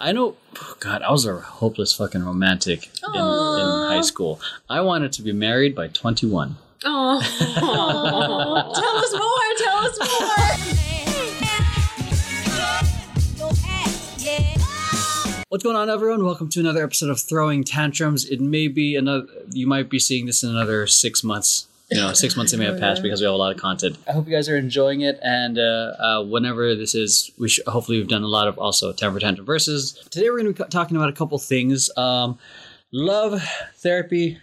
I know. oh, God, I was a hopeless fucking romantic in, in high school. I wanted to be married by 21. Oh, tell us more. Tell us more. What's going on, everyone? Welcome to another episode of Throwing Tantrums. It may be another. You might be seeing this in another six months. You know, six months may have passed because we have a lot of content. I hope you guys are enjoying it, and uh, uh, whenever this is, we should, hopefully we've done a lot of also Temper Tantrum verses. Today we're going to be talking about a couple things: um, love, therapy,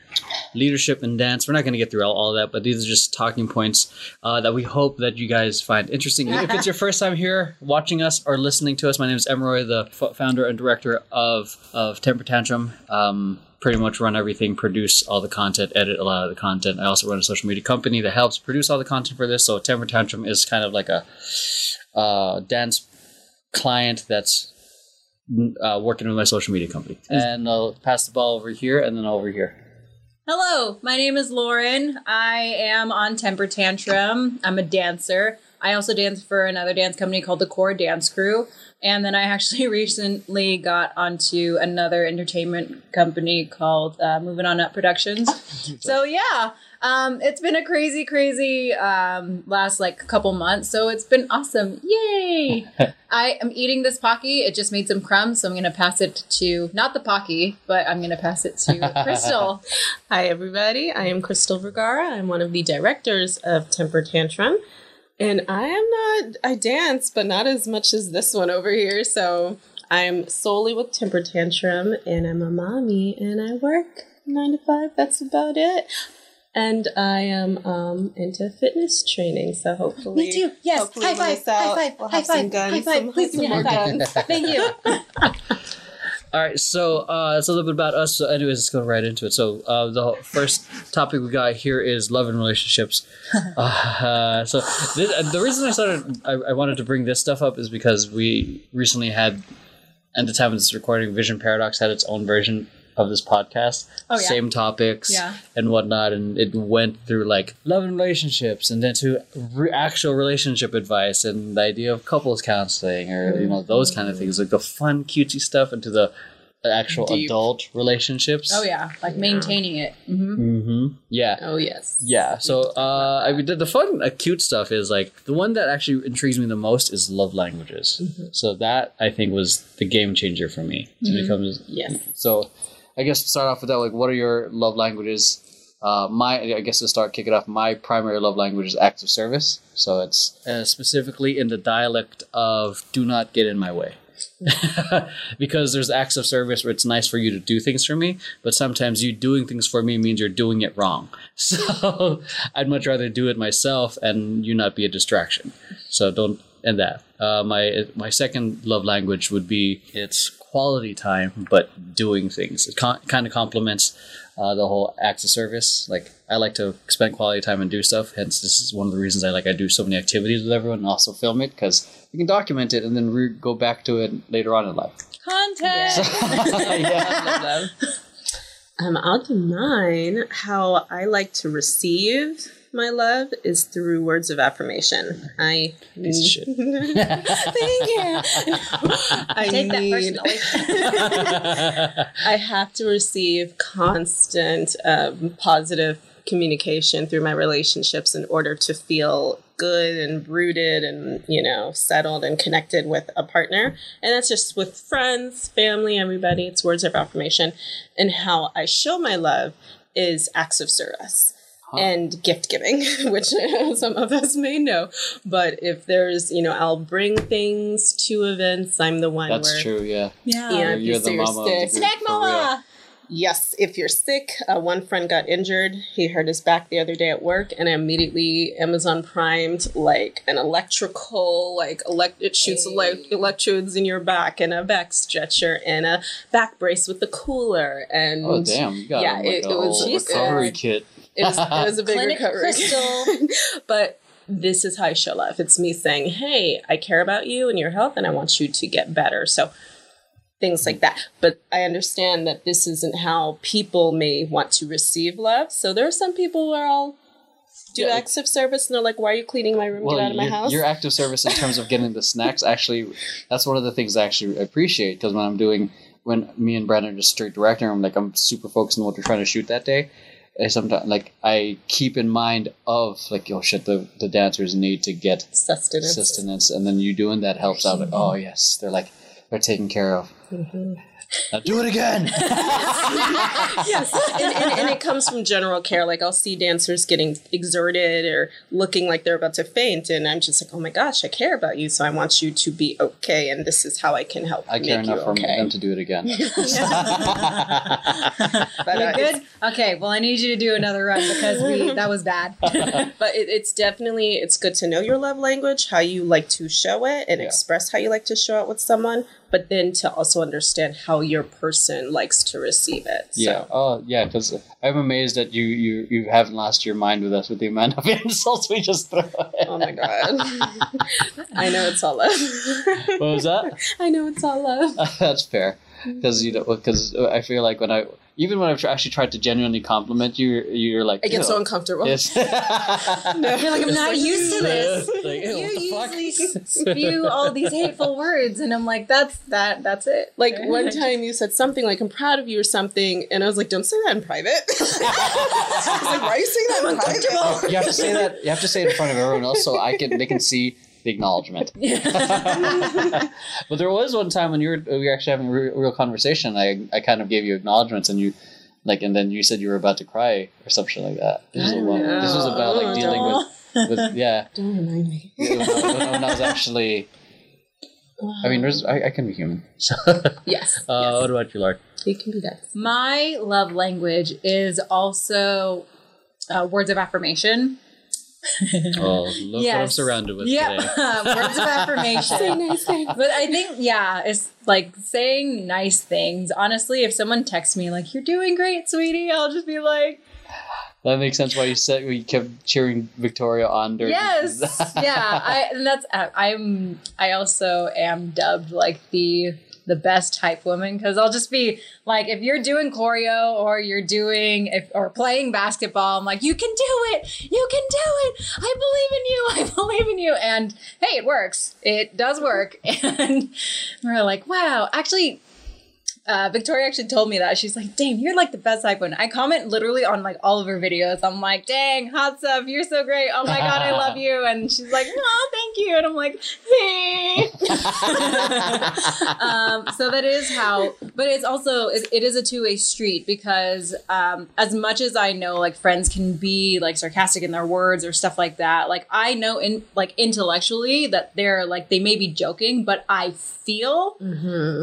leadership, and dance. We're not going to get through all, all that, but these are just talking points uh, that we hope that you guys find interesting. if it's your first time here watching us or listening to us, my name is Emroy, the f- founder and director of of Temper Tantrum. Um, pretty much run everything, produce all the content, edit a lot of the content. I also run a social media company that helps produce all the content for this. So Temper Tantrum is kind of like a uh, dance client that's uh, working with my social media company. And I'll pass the ball over here and then over here. Hello, my name is Lauren. I am on Temper Tantrum. I'm a dancer. I also dance for another dance company called the Core Dance Crew. And then I actually recently got onto another entertainment company called uh, Moving On Up Productions. so yeah, um, it's been a crazy, crazy um, last like couple months. So it's been awesome. Yay! I am eating this Pocky. It just made some crumbs, so I'm gonna pass it to not the Pocky, but I'm gonna pass it to Crystal. Hi, everybody. I am Crystal Vergara. I'm one of the directors of Temper Tantrum. And I am not, I dance, but not as much as this one over here. So I'm solely with Temper Tantrum and I'm a mommy and I work nine to five. That's about it. And I am um, into fitness training. So hopefully. Me too. Yes. High five. High five. We'll High have some five. guns. High five. Please give me high five. guns. Thank you. All right, so uh, that's a little bit about us. So, anyways, let's go right into it. So, uh, the first topic we got here is love and relationships. uh, so, this, the reason I started, I, I wanted to bring this stuff up is because we recently had, at the time of this recording, Vision Paradox had its own version of this podcast. Oh, yeah. Same topics Yeah. and whatnot, and it went through like love and relationships, and then to re- actual relationship advice and the idea of couples counseling, or you know those kind of things, like the fun, cutesy stuff, into the actual Deep. adult relationships. Oh yeah, like maintaining it. hmm hmm Yeah. Oh, yes. Yeah, so uh, I mean, the, the fun, uh, cute stuff is like the one that actually intrigues me the most is love languages. So that I think was the game changer for me to become. Yes. So, I guess to start off with that, like, what are your love languages? Uh, my, I guess to start kick it off, my primary love language is acts of service. So it's uh, specifically in the dialect of "do not get in my way." because there's acts of service where it's nice for you to do things for me, but sometimes you doing things for me means you're doing it wrong. So I'd much rather do it myself and you not be a distraction. So don't end that. Uh, my my second love language would be it's quality time, but doing things. It con- kind of complements uh, the whole acts of service. Like I like to spend quality time and do stuff. Hence, this is one of the reasons I like I do so many activities with everyone and also film it because we can document it and then re- go back to it later on in life. Content. yeah. Um, I'll do mine. How I like to receive my love is through words of affirmation. I Piece of shit. Thank you. I Take that need. I have to receive constant um, positive communication through my relationships in order to feel good and rooted and you know settled and connected with a partner and that's just with friends family everybody it's words of affirmation and how i show my love is acts of service and gift giving which some of us may know but if there's you know i'll bring things to events i'm the one That's where true. Yeah. yeah. Yeah. You're, you're the mama. Of the group, Snack mama. Yes, if you're sick, uh, one friend got injured. He hurt his back the other day at work, and I immediately Amazon primed like an electrical, like elect it shoots like electrodes in your back, and a back stretcher, and a back brace with the cooler, and Oh damn! You got Yeah, like it- a it was- whole Jesus. recovery kit. It was, it was a big Clinic recovery. Crystal. but this is how I show love. It's me saying, "Hey, I care about you and your health, and I want you to get better." So things like that. But I understand that this isn't how people may want to receive love. So there are some people where I'll do Yeah. acts of service, and they're like, "Why are you cleaning my room? Get out of my house." your active service in terms of getting the snacks actually that's one of the things I actually appreciate because when I'm doing when me and Brandon are just straight directing I'm like I'm super focused on what we're trying to shoot that day I sometimes like I keep in mind of like oh shit the, the dancers need to get Sustenance. sustenance and then you doing that helps out like oh yes they're like they're taken care of mm-hmm. Now do it again yes, and, and, and it comes from general care. Like I'll see dancers getting exerted or looking like they're about to faint, and I'm just like, "Oh my gosh, I care about you, so I want you to be okay, and this is how I can help I make care you enough for okay." them to do it again But, You uh, good? Okay, well, I need you to do another run because we that was bad. but it, it's definitely it's good to know your love language, how you like to show it, and Yeah. express how you like to show it with someone. But then to also understand how your person likes to receive it. So. Yeah. Oh, yeah. Because I'm amazed that you you you haven't lost your mind with us with the amount of insults we just throw. Oh my god. I know it's all love. what was that? I know it's all love. That's fair. Mm-hmm. Because you know, because I feel like when I even when I've actually tried to genuinely compliment you, you're like, I get so uncomfortable. It's- No. You're like, I'm not used to this. Like, You what the fuck? usually spew all these hateful words, and I'm like, that's that. That's it. Like one time you said something like I'm proud of you or something, and I was like, Don't say that in private. I was like, Why are you saying that in private? Oh, you have to say that. You have to say it in front of everyone else so I can they can see the acknowledgement. but there was one time when you were we were actually having a real, real conversation. I I kind of gave you acknowledgments and you. Like and then you said you were about to cry or something like that. This was, a while- this was about like dealing with, with yeah. Don't remind me. when, when- when I was actually. I mean, there's, I, I can be human. So, uh, Yes. what about you, Lord? You can be that. My love language is also uh, words of affirmation. Oh, look what I'm surrounded with Yeah, today. words of affirmation. nice thing. But I think, yeah, it's like saying nice things. Honestly, if someone texts me like, you're doing great, sweetie, I'll just be like, That makes sense why you said we kept cheering Victoria on during. yes. yeah. I, and that's, uh, I'm, I also am dubbed like the, the best type woman because I'll just be like, if you're doing choreo or you're doing, if, or playing basketball, I'm like, you can do it. You can do it. I believe in you. I believe in you. And hey, it works. It does work. And we're like, wow. Actually, uh, Victoria actually told me that. She's like, dang, you're like the best hype one. I comment literally on like all of her videos. I'm like, dang, hot stuff, you're so great. Oh my God, I love you. And she's like, oh, thank you. And I'm like, hey. um, so that is how, but it's also, it, it is a two way street because um, as much as I know like friends can be like sarcastic in their words or stuff like that, like I know in like intellectually that they're like, they may be joking, but I feel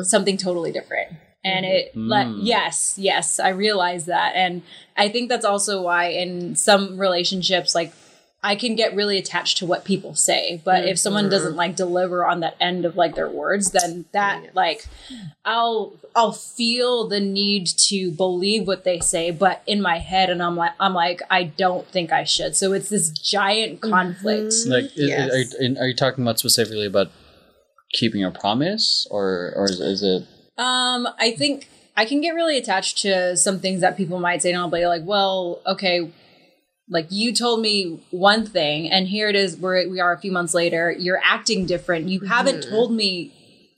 something totally different. And mm-hmm. it, like, Mm. yes, yes, I realize that. And I think that's also why in some relationships, like, I can get really attached to what people say, but if someone mm-hmm. doesn't like deliver on that end of like their words, then that like I'll I'll feel the need to believe what they say, but in my head, and I'm like I'm like I don't think I should. So it's this giant mm-hmm. conflict. Like, is- Yes. are, you, are you talking about specifically about keeping a promise, or or is, is it? Um, I think I can get really attached to some things that people might say, and I'll be like, well, okay, like you told me one thing, and here it is, where we are a few months later. You're acting different. You haven't told me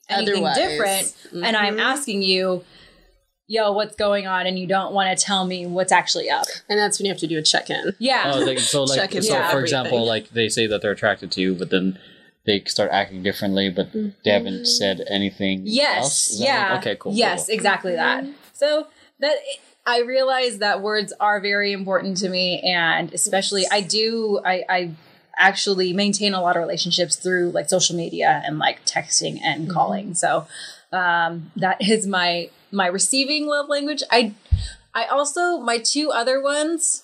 anything Otherwise. different, and I'm asking you, yo, what's going on? And you don't want to tell me what's actually up. And that's when you have to do a check in. Yeah. Oh, like, so like so for for everything. example, like they say that they're attracted to you, but then they start acting differently, but they haven't said anything. Yes. Is Yeah. like- okay. Cool. cool, Yes, cool. exactly that. So that I realize that words are very important to me, and especially I do I I actually maintain a lot of relationships through like social media and like texting and calling. So um, that is my my receiving love language. I I also my two other ones.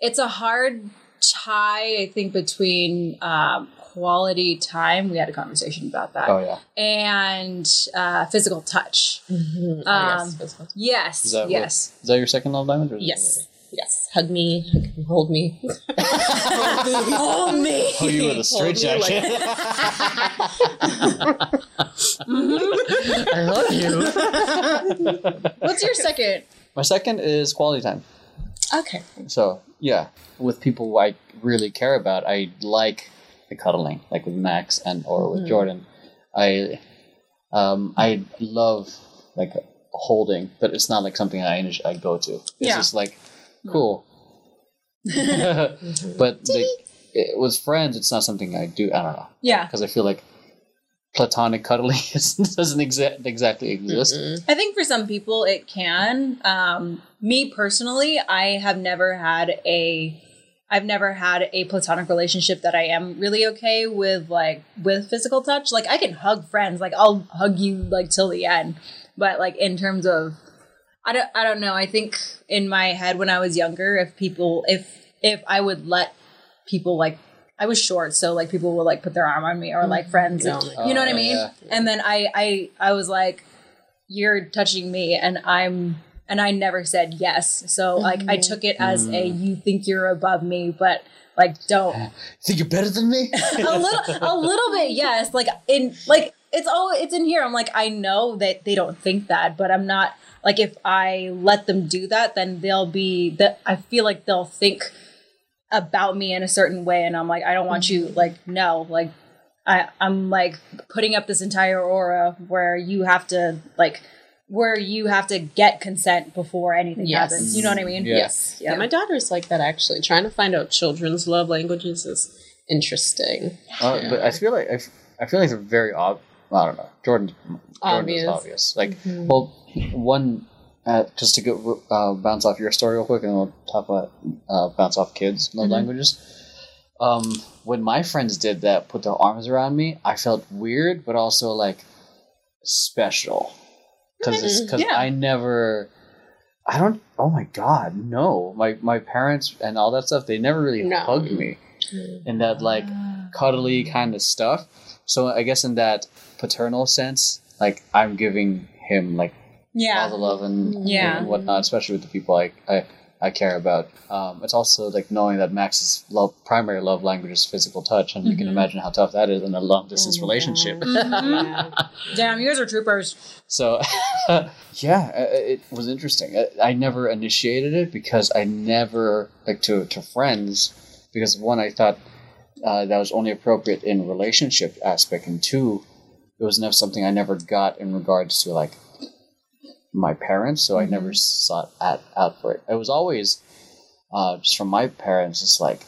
It's a hard tie, I think, between um, quality time. We had a conversation about that Oh yeah. and uh, physical touch. Um, yes. yes, Is that yes. What, is that your second love language? or Yes. Yes. Hug me. hug me, Hold me. Oh me! Oh, you were the straight Hold me jacket. I love you. What's your second? My second is quality time. Okay. So yeah, with people I really care about, I like the cuddling, like with Max and or with Jordan. I um I love like holding, but it's not like something I I go to. It's Yeah. just like cool. but the, it, with friends, it's not something I do. I don't know Yeah. because I feel like platonic cuddling doesn't exa- exactly exist. I think for some people it can. Um, me personally, I have never had a I've never had a platonic relationship that I am really okay with like with physical touch. Like I can hug friends, like I'll hug you like till the end. But like in terms of I don't I don't know. I think in my head when I was younger, if people if if I would let people like I was short, so like people would like put their arm on me or like mm-hmm. friends. Oh my you know what I oh, mean? Yeah. And then I I I was like, You're touching me and I'm and I never said yes. So like I took it as a mm. you think you're above me, but like don't. Think you're better than me? a little a little bit yes. Like in like it's all it's in here. I'm like i know that they don't think that but i'm not like if i let them do that then they'll be that i feel like they'll think about me in a certain way and i'm like i don't want you mm-hmm. like no like i i'm like putting up this entire aura where you have to like where you have to get consent before anything Yes. happens you know what i mean Yeah. Yes. Yeah, my daughter's like that actually. Trying to find out children's love languages is interesting. Uh, But I feel like I, f- I feel like they're very ob. I don't know. Jordan. Jordan Obvious. is obvious. Like, well, one uh, just to go uh, bounce off your story real quick, and we'll talk about uh, bounce off kids love languages. Um, when my friends did that, put their arms around me, I felt weird, but also like special because because Yeah. I never. I don't. Oh my god, no! My my parents and all that stuff. They never really No. hugged me in that like cuddly mm. kind of stuff. So I guess in that paternal sense, like I'm giving him like all the yeah love and, Yeah. and whatnot, especially with the people I I, I care about. Um, it's also like knowing that Max's love, primary love language is physical touch, and you can imagine how tough that is in a long distance relationship. Yeah. damn you guys are troopers So, yeah, uh, it was interesting. I, I never initiated it because I never like to to friends because one I thought uh, that was only appropriate in relationship aspect, and two, it was never something I never got in regards to like my parents. So I never sought out out for it. It was always uh, just from my parents, just like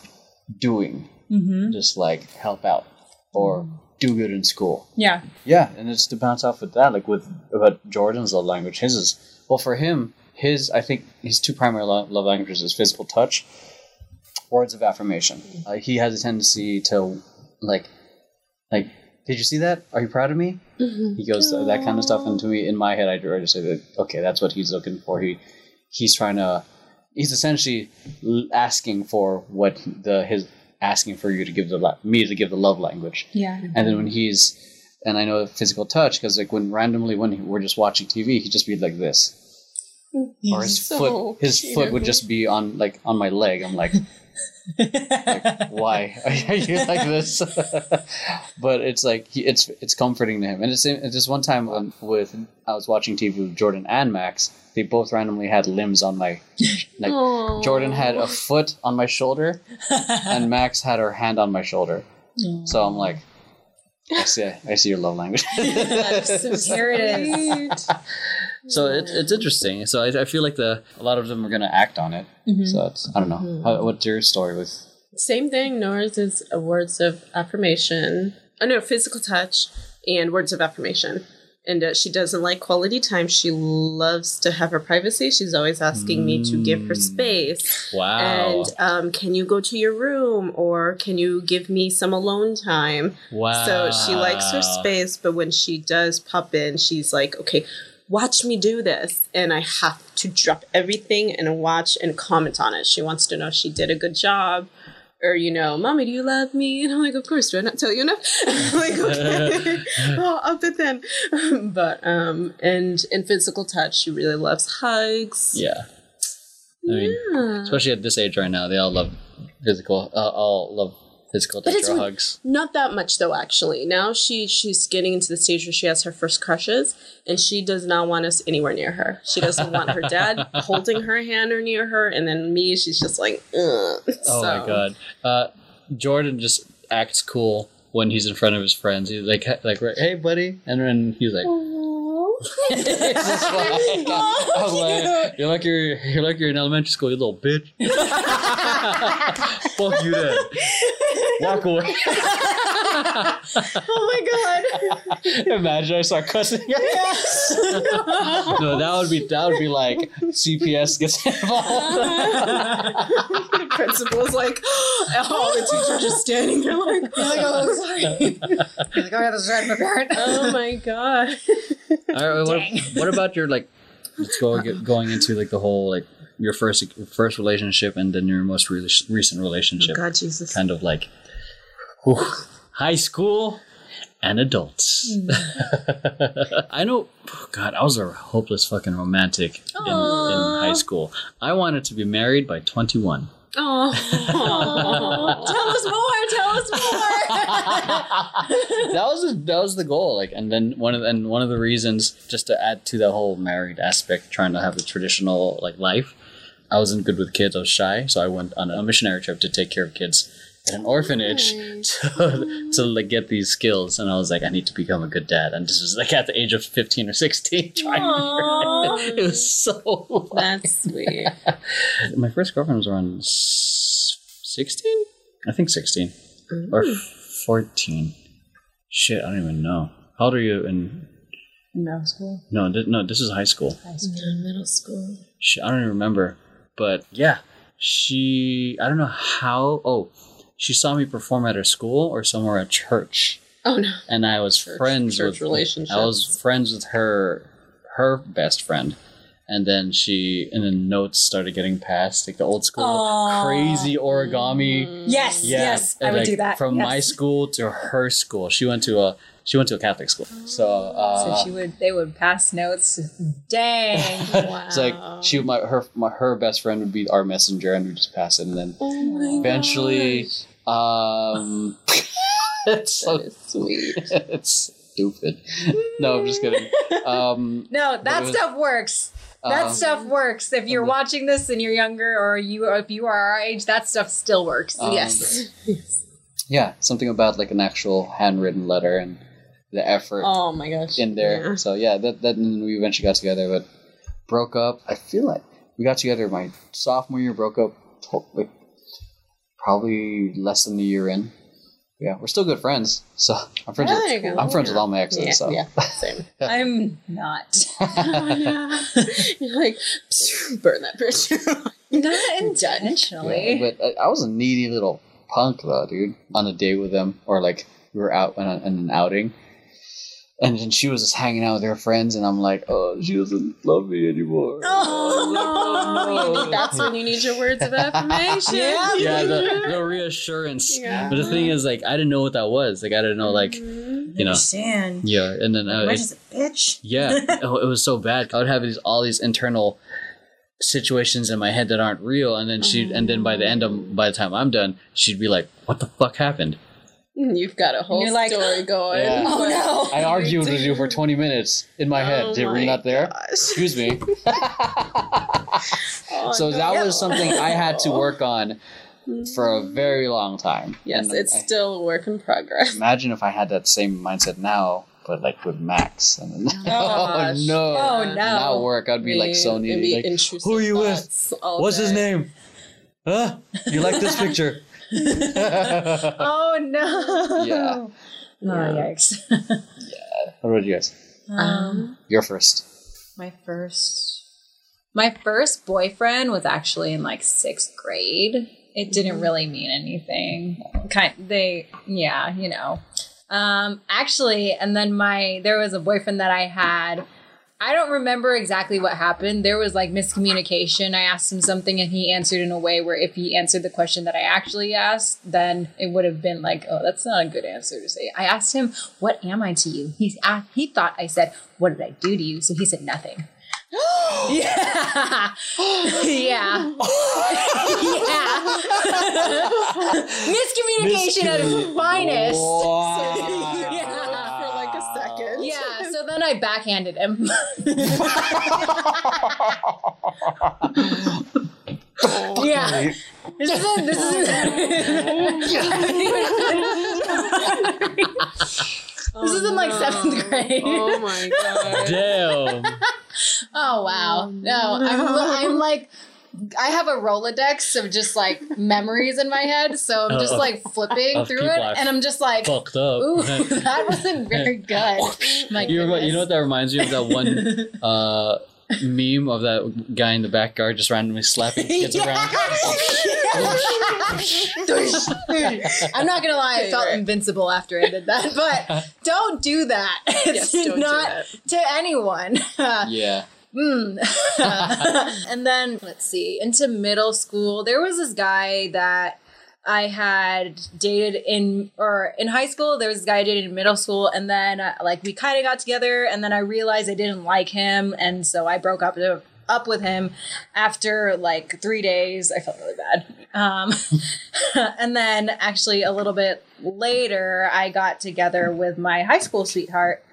doing, mm-hmm. just like help out or do good in school. yeah Yeah, and it's to bounce off with that, like with about Jordan's love language. His is well for him. His I think his two primary lo- love languages is physical touch, words of affirmation. Uh, he has a tendency to like, like, did you see that? Are you proud of me? He goes uh, that kind of stuff, and to me, in my head, I just say that okay, that's what he's looking for. He he's trying to, he's essentially asking for what the his asking for you to give the me to give the love language. yeah And then when he's, and I know physical touch because like when randomly when he, we're just watching TV, he'd just be like this, or his So foot, his cute. foot would just be on like on my leg. I'm like, like why are you like this? but it's like he, it's it's comforting to him. And it's, it's just one time um, with I was watching TV with Jordan and Max. They both randomly had limbs on my like. Aw. Jordan had a foot on my shoulder, and Max had her hand on my shoulder. So I'm like, I see, I see your love language. Here it is. So it, it's interesting. So I, I feel like the a lot of them are going to act on it. So it's I don't know. How, what's your story with? Same thing. Nora's is words of affirmation. Oh no, physical touch and words of affirmation. And uh, she doesn't like quality time. She loves to have her privacy. She's always asking me to give her space. Wow. And um, can you go to your room or can you give me some alone time? wow. So she likes her space, but when she does pop in, she's like, okay, watch me do this. And I have to drop everything and watch and comment on it. She wants to know if she did a good job. Or, you know, mommy, do you love me? And I'm like, of course, do I not tell you enough? I'm like, okay, oh, up it then. but, um, and in physical touch, she really loves hugs. Yeah. I mean, Yeah. especially at this age right now, they all love physical. Uh, all love physical But touch it's or hugs. Not that much though, actually. Now she she's getting into the stage where she has her first crushes, and she does not want us anywhere near her. She doesn't want her dad holding her hand or near her, and then me, she's just like, Ugh. Oh my god. Uh, Jordan just acts cool when he's in front of his friends. He's like, like, hey, buddy, and then he's like, like- like, you're like you're you're like you're in elementary school, you little bitch. Fuck you, then. Walk away. Oh my god! Imagine I start cussing. no, that would be that would be like CPS gets involved. the principal's like, all the teachers just standing there like, oh like, oh, sorry. like, oh, yeah, this is right, my parent. oh my god. All right, what, what about your like? Let's go get, going into like the whole like your first first relationship and then your most re- recent relationship. Oh, god, Jesus. Kind of like whew, high school and adults. Mm. I know. oh God, I was a hopeless fucking romantic in, in high school. I wanted to be married by twenty one. Oh. tell us more. Tell us more. that was that was the goal. Like, and then one of and one of the reasons, just to add to that whole married aspect, trying to have the traditional like life. I wasn't good with kids. I was shy, so I went on a missionary trip to take care of kids at an orphanage to, to like get these skills. And I was like, I need to become a good dad. And this was like at the age of fifteen or sixteen. Trying Aw. to, it was so. That's sweet. My first girlfriend was around sixteen. I think sixteen or fourteen. Shit, I don't even know. How old are you in No school. No, th- no, this is high school. High school. Middle school. She, I don't even remember, but yeah, she. I don't know how. Oh, she saw me perform at her school or somewhere at church, Oh no. and I was Church- friends church with. relationships. I was friends with her, her best friend, and then she and then notes started getting passed, like the old school Aw. crazy origami. Yes, Yeah, yes, I and, would like, do that. From yes. my school to her school, she went to a she went to a Catholic school, so. Uh, So she would, they would pass notes. Dang. Wow. It's like she, my her, my her best friend would be our messenger, and we just pass it, and then oh eventually, gosh. Um, it's so sweet. it's stupid. No, I'm just kidding. Um, No, that was- stuff works. That um, stuff works. If you're watching this and you're younger, or you, or if you are our age, that stuff still works. Um, yes. yes. yeah, something about like an actual handwritten letter and the effort Oh my gosh. in there. Yeah. So yeah, that that we eventually got together, but broke up. I feel like we got together my sophomore year, broke up like probably less than a year in. Yeah, we're still good friends. So I'm friends. There with, go. I'm friends with all my exes. Yeah, so yeah, same. I'm not. oh. You're like, burn that bridge. Not Yeah, intentionally. but I, I was a needy little punk though, dude. On a date with them, or like we were out on, on an outing, and then she was just hanging out with her friends, and I'm like, oh, she doesn't love me anymore. oh, no. That's when you need your words of affirmation. Yeah. yeah, the, the reassurance. Yeah. But the thing is, like, I didn't know what that was. Like, I didn't know, like, Mhm. you know, Understand. yeah. And then, uh, We're it- a bitch. yeah, oh, it was so bad. I would have these all these internal situations in my head that aren't real, and then she, and then by the end of, by the time I'm done, she'd be like, "What the fuck happened?" You've got a whole like, story going. Yeah. Oh, no. I argued with you for 20 minutes in my head. Oh Did, were my you not there? gosh. Excuse me. Oh, so that was something I had to work on for a mm. very long time. Yes, And it's I- still a work in progress. imagine if I had that same mindset now, but like with Max. And then, oh, oh, gosh. no, Oh, no. not work. I'd be like so needy. be Like, who are you with? thoughts all What's his name? Huh? You like this picture? How Oh no. Yeah. Oh yikes. yeah. What about you guys? Um, You're first. my first, my first boyfriend was actually in like sixth grade. It didn't really mean anything. Kind they, yeah, you know. Um, actually, and then my there was a boyfriend that I had. I don't remember exactly what happened. There was like miscommunication. I asked him something and he answered in a way where if he answered the question that I actually asked, then it would have been like, oh, that's not a good answer to say. I asked him, "What am I to you?" He's a uh, he thought I said, "What did I do to you?" So he said nothing. yeah. yeah. yeah. Miscommunication at its finest. Yeah. For like a second. Yeah, so then I backhanded him. yeah. This isn't this isn't This is in like seventh oh, grade. Oh my god. Damn. Oh wow. No, I'm I'm like I have a Rolodex of just like memories in my head, so I'm just like flipping of through it, I've and I'm just like, Fucked up. "Ooh, that wasn't very good." My You, remi- you know what that reminds me of? That one uh, meme of that guy in the backyard just randomly slapping kids Yeah. around. I'm not gonna lie, I felt Favorite. invincible after I did that, but don't do that. It's Yes, don't do that. to anyone. Yeah. Mm. and then let's see, into middle school, there was this guy that I had dated in or in high school. There was this guy I dated in middle school, and then uh, like we kind of got together, and then I realized I didn't like him, and so I broke up up with him after like three days. I felt really bad. Um, and then actually a little bit later, I got together with my high school sweetheart.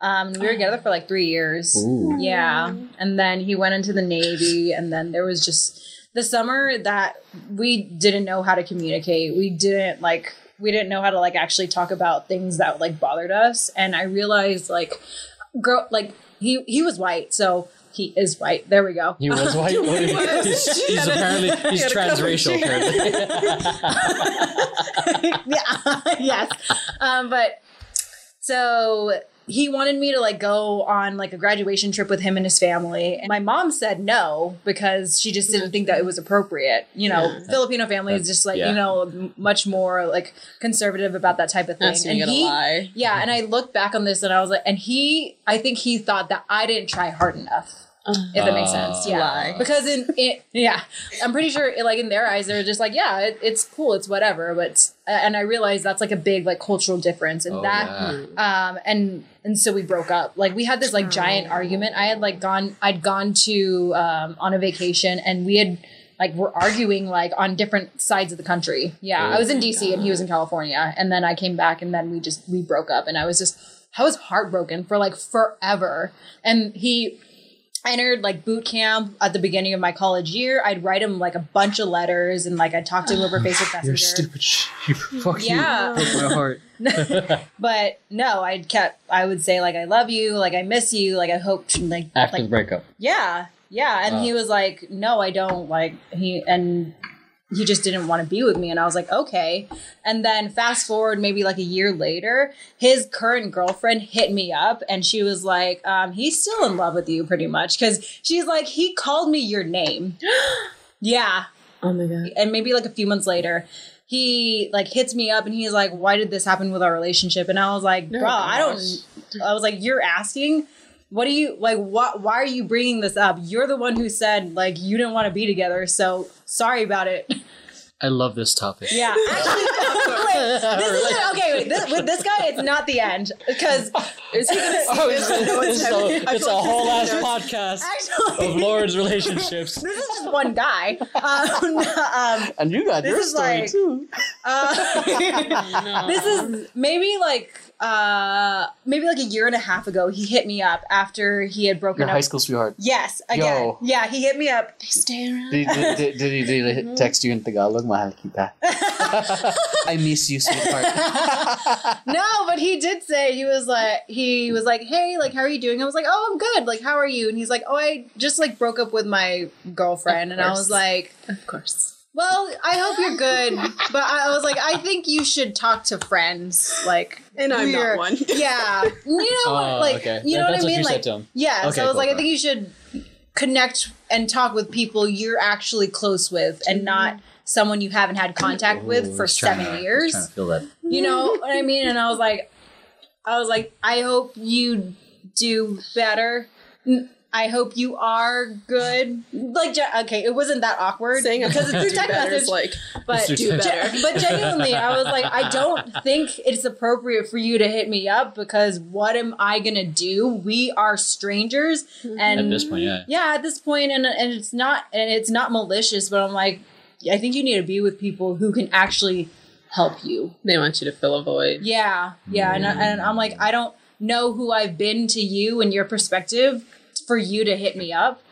Um, we were together for like three years. Ooh. Yeah. And then he went into the Navy, and then there was just the summer that we didn't know how to communicate. We didn't like, we didn't know how to like actually talk about things that like bothered us. And I realized like, girl, like he he was white, so he is white. There we go. He was white. he's, he's apparently he's cover transracial. Yeah. yes. Um, but so he wanted me to like go on like a graduation trip with him and his family. And my mom said no because she just didn't think that it was appropriate. You know, Yeah. Filipino family is just like, Yeah. you know, much more like conservative about that type of thing. That's and he, lie. yeah, and I look back on this and I was like, and he, I think he thought that I didn't try hard enough. If that makes sense, Uh, yeah. Lie. Because in it, yeah, I'm pretty sure, like in their eyes, they're just like, yeah, it, it's cool, it's whatever. But and I realized that's like a big like cultural difference, and Oh, that, yeah. um, and and so we broke up. Like we had this like giant argument. I had like gone, I'd gone to um on a vacation, and we had like we're arguing like on different sides of the country. Yeah, I was in DC and he was in California, and then I came back, and then we just we broke up, and I was just I was heartbroken for like forever, and he I entered like boot camp at the beginning of my college year. I'd write him like a bunch of letters and like I'd talk to him over Facebook Messenger. You're stupid. sh- You fuck Yeah. you. Broke my heart. But no, I'd kept I would say like I love you, like I miss you, like I hope like After like the breakup. yeah. Yeah. And Wow. he uh. was like, No, I don't like he and he just didn't want to be with me and I was like, okay. And then fast forward maybe like a year later, his current girlfriend hit me up and she was like, um, he's still in love with you pretty much. Cause she's like, he called me your name. yeah. Oh my god. And maybe like a few months later, he like hits me up and he's like, Why did this happen with our relationship? And I was like, Oh, Bro, I don't. I was like, You're asking? What do you like? What? Why are you bringing this up? You're the one who said like you didn't want to be together. So sorry about it. I love this topic. Yeah, actually, wait, this is okay. Wait, this, with this guy, it's not the end because Is he gonna Oh, it's, it's, it's a, it's a like whole he's ass gonna- podcast actually, of Lauren's relationships. this is just one guy. Um, um, And you got This your is story like- too. uh, this is maybe like uh maybe like a year and a half ago. He hit me up after he had broken Your up. high school sweetheart. Yes, again. Yo. Yeah, he hit me up. Stay around. Did, did, did, did he, did he text you in Tagalog? Mahal kita. I miss you, sweetheart. no, but he did say he was like he was like, "Hey, like how are you doing?" I was like, "Oh, I'm good. Like how are you?" And he's like, "Oh, I just like broke up with my girlfriend." And I was like, Of course. "Well, I hope you're good." But I was like, "I think you should talk to friends." Like, And I'm not one. Yeah, you know, Oh, like okay. you know That- what that's I what mean? you said like, to him. yeah. Okay, so I was cool, like, I think you should connect and talk with people you're actually close with, and mm-hmm. not someone you haven't had contact with for seven to- years. to feel that. You know what I mean? And I was like, I was like, I hope you do better. I hope you are good. Like, okay, it wasn't that awkward Saying because it's through text message. is like but do text. better. but genuinely, I was like, I don't think it's appropriate for you to hit me up because what am I gonna do? We are strangers, mm-hmm. and At this point, yeah. yeah, at this point, and and it's not and it's not malicious, but I'm like, I think you need to be with people who can actually help you. They want you to fill a void. Yeah, yeah, and, I, mm. and I'm like, I don't know who I've been to you and your perspective for you to hit me up.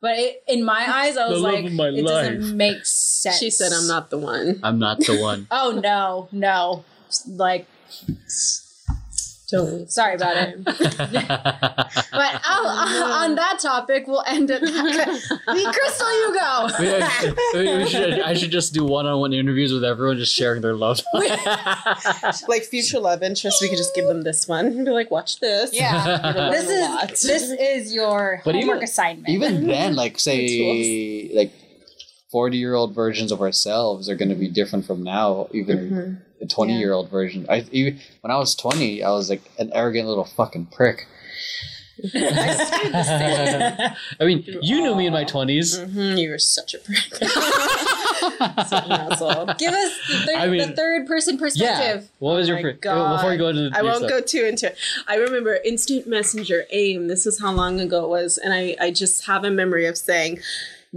But it, in my eyes, I was like, it life. doesn't make sense. She said, "I'm not the one." I'm not the one. Oh no, no, like Don't. sorry about it. But I'll, on that topic, we'll end it. The Crystal, you go. We- we- we should- I should just do one-on-one interviews with everyone, just sharing their love. Like future love interest, we could just give them this one and be like, "Watch this." Yeah, this learn a lot. is this is your But homework even- assignment. Even then, like say, like forty-year-old versions of ourselves are going to be different from now. Even a twenty-year-old version. I even when I was twenty, I was like an arrogant little fucking prick. I mean, you knew me in my 20s Mhm, you were such a prick. such an asshole. Give us the third, I mean- the third person perspective. Yeah. What was Oh your my fir- before you go into the I won't stuff. go too into it. I remember instant messenger AIM. This is how long ago it was, and I I just have a memory of saying,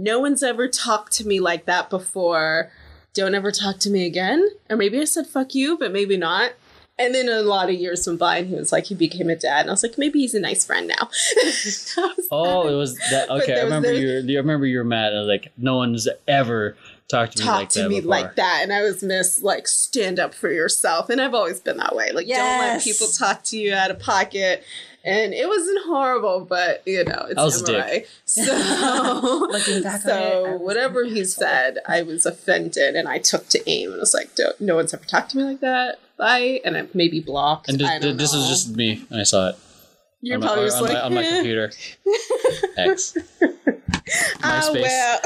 "No one's ever talked to me like that before. Don't ever talk to me again." Or maybe I said "fuck you," but maybe not. And then a lot of years went by, and he was like, he became a dad, and I was like, maybe he's a nice friend now. Oh, that. it was that. But Okay, I there was- remember there you. I remember you were mad. I was like, no one's ever talked to me talk like to that me before. like that and i was miss like stand up for yourself and i've always been that way like don't let people talk to you out of pocket and it wasn't horrible but you know it's I was a MRI. so Looking back on it, so whatever he said i was offended and i took to aim and was like don't, no one's ever talked to me like that bye and i maybe blocked and I this, don't this know. was just me when I saw it. You're on my, probably just on, like my, on my "Eh, computer. X. oh MySpace. well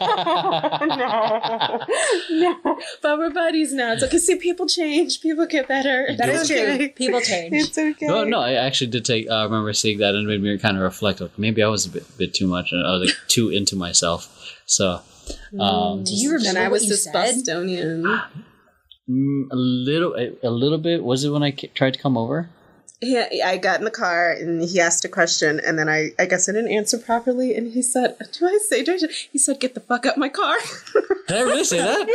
no no but we're buddies now it's okay see people change people get better That is It's true. People change. It's okay. No, no, I actually did take. I remember seeing that and it made me kind of reflect. Like maybe I was a bit, bit too much, and I was like too into myself. So, um, Do you remember And I what was you this said? Bostonian. mm, a little, a, a little bit. Was it when I tried to come over? Yeah, I got in the car and he asked a question, and then I, I guess I didn't answer properly, and he said, "Do I say?" Do I say-" He said, "Get the fuck out my car." Did I really say that?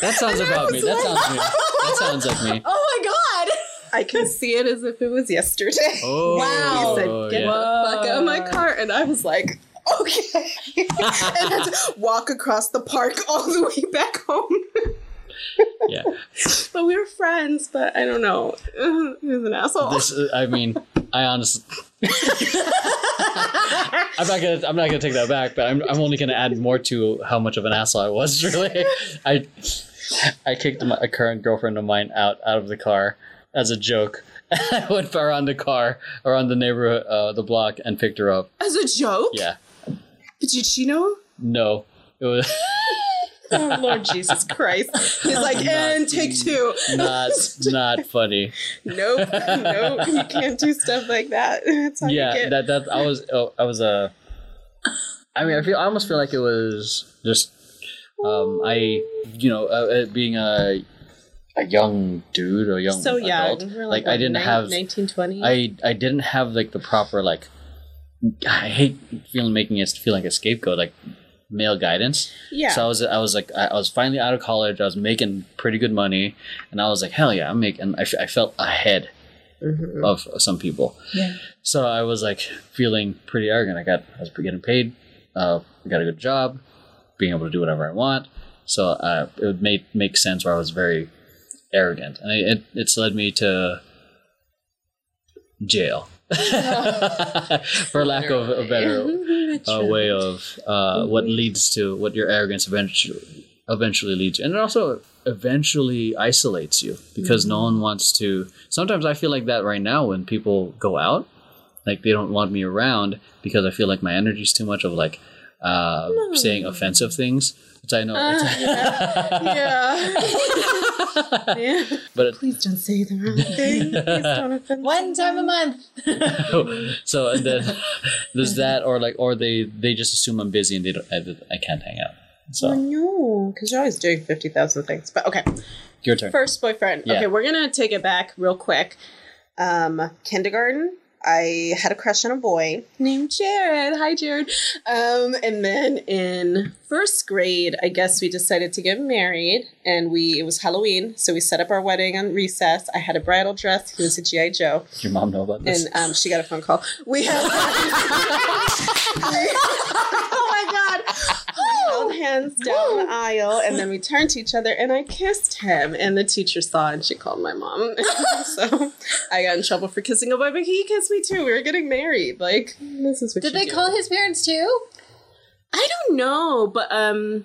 That sounds And about me. was That like- sounds me. That sounds like me. Oh my god! I can see it as if it was yesterday. Oh, Wow. He said, "Get yeah. the fuck out of my car," and I was like, "Okay," and had to walk across the park all the way back home. yeah. But we were friends. But I don't know. He was an asshole. This, I mean, I honestly, I'm not gonna, I'm not gonna take that back. But I'm, I'm only gonna add more to how much of an asshole I was. Really, I, I kicked my, a current girlfriend of mine out out of the car as a joke. I went around the car, around the neighborhood, uh, the block, and picked her up. As a joke. Yeah, But did she know? no, it was Oh Lord Jesus Christ! He's like, and take two. not not funny. Nope, nope. You can't do stuff like that. That's how you yeah that that i was oh, i was uh, i mean i feel i almost feel like it was just um i you know uh, uh, being a a young dude or young so young. adult, We're like, i didn't nine- have 1920. i i didn't have like the proper like i hate feeling making it feel like a scapegoat like male guidance yeah. so I was, I was like, I I was finally out of college. I was making pretty good money, and I was like, hell yeah, I'm making. I, f- I felt ahead Mhm. of some people. Yeah. So I was like feeling pretty arrogant. I got, I was getting paid. Uh, I got a good job, being able to do whatever I want. So uh, it would make make sense where I was very arrogant, and it, it it's led me to jail, for lack of a better a way of uh, what leads to what your arrogance eventually eventually leads you, and it also eventually isolates you because no one wants to. Sometimes I feel like that right now when people go out, like they don't want me around because I feel like my energy's too much of like. uh, saying offensive things. Which I know, Uh, yeah. yeah. but Please don't say the wrong thing. Please don't offend One time a month. so and then there's that, or like, or they they just assume I'm busy and they don't. I, I can't hang out. Oh So no, because you're always doing fifty thousand things. But okay, your turn. first boyfriend. Yeah. Okay, we're gonna take it back real quick. Um, kindergarten. I had a crush on a boy named Jared. Hi, Jared. Um, and then in first grade, I guess we decided to get married, and we it was Halloween, so we set up our wedding on recess. I had a bridal dress. He was a GI Joe. Does your mom know about this? and um, she got a phone call. We had, oh my god, we held hands down the aisle, and then we turned to each other, and I kissed him. And the teacher saw, and she called my mom. so I got in trouble for kissing a boy, but he kissed me too. We were getting married. Like this is what Did they do. call his parents too? I don't know, but um,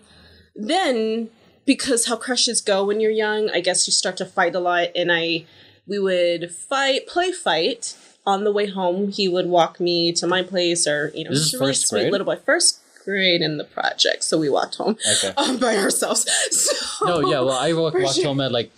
then because how crushes go when you're young, I guess you start to fight a lot, and I we would fight, play fight on the way home. He would walk me to my place, or you know, This is he's a really first sweet grade? little boy. First grade in the project, so we walked home Okay. um, by ourselves. So No, yeah. Well, I walked, walked home at like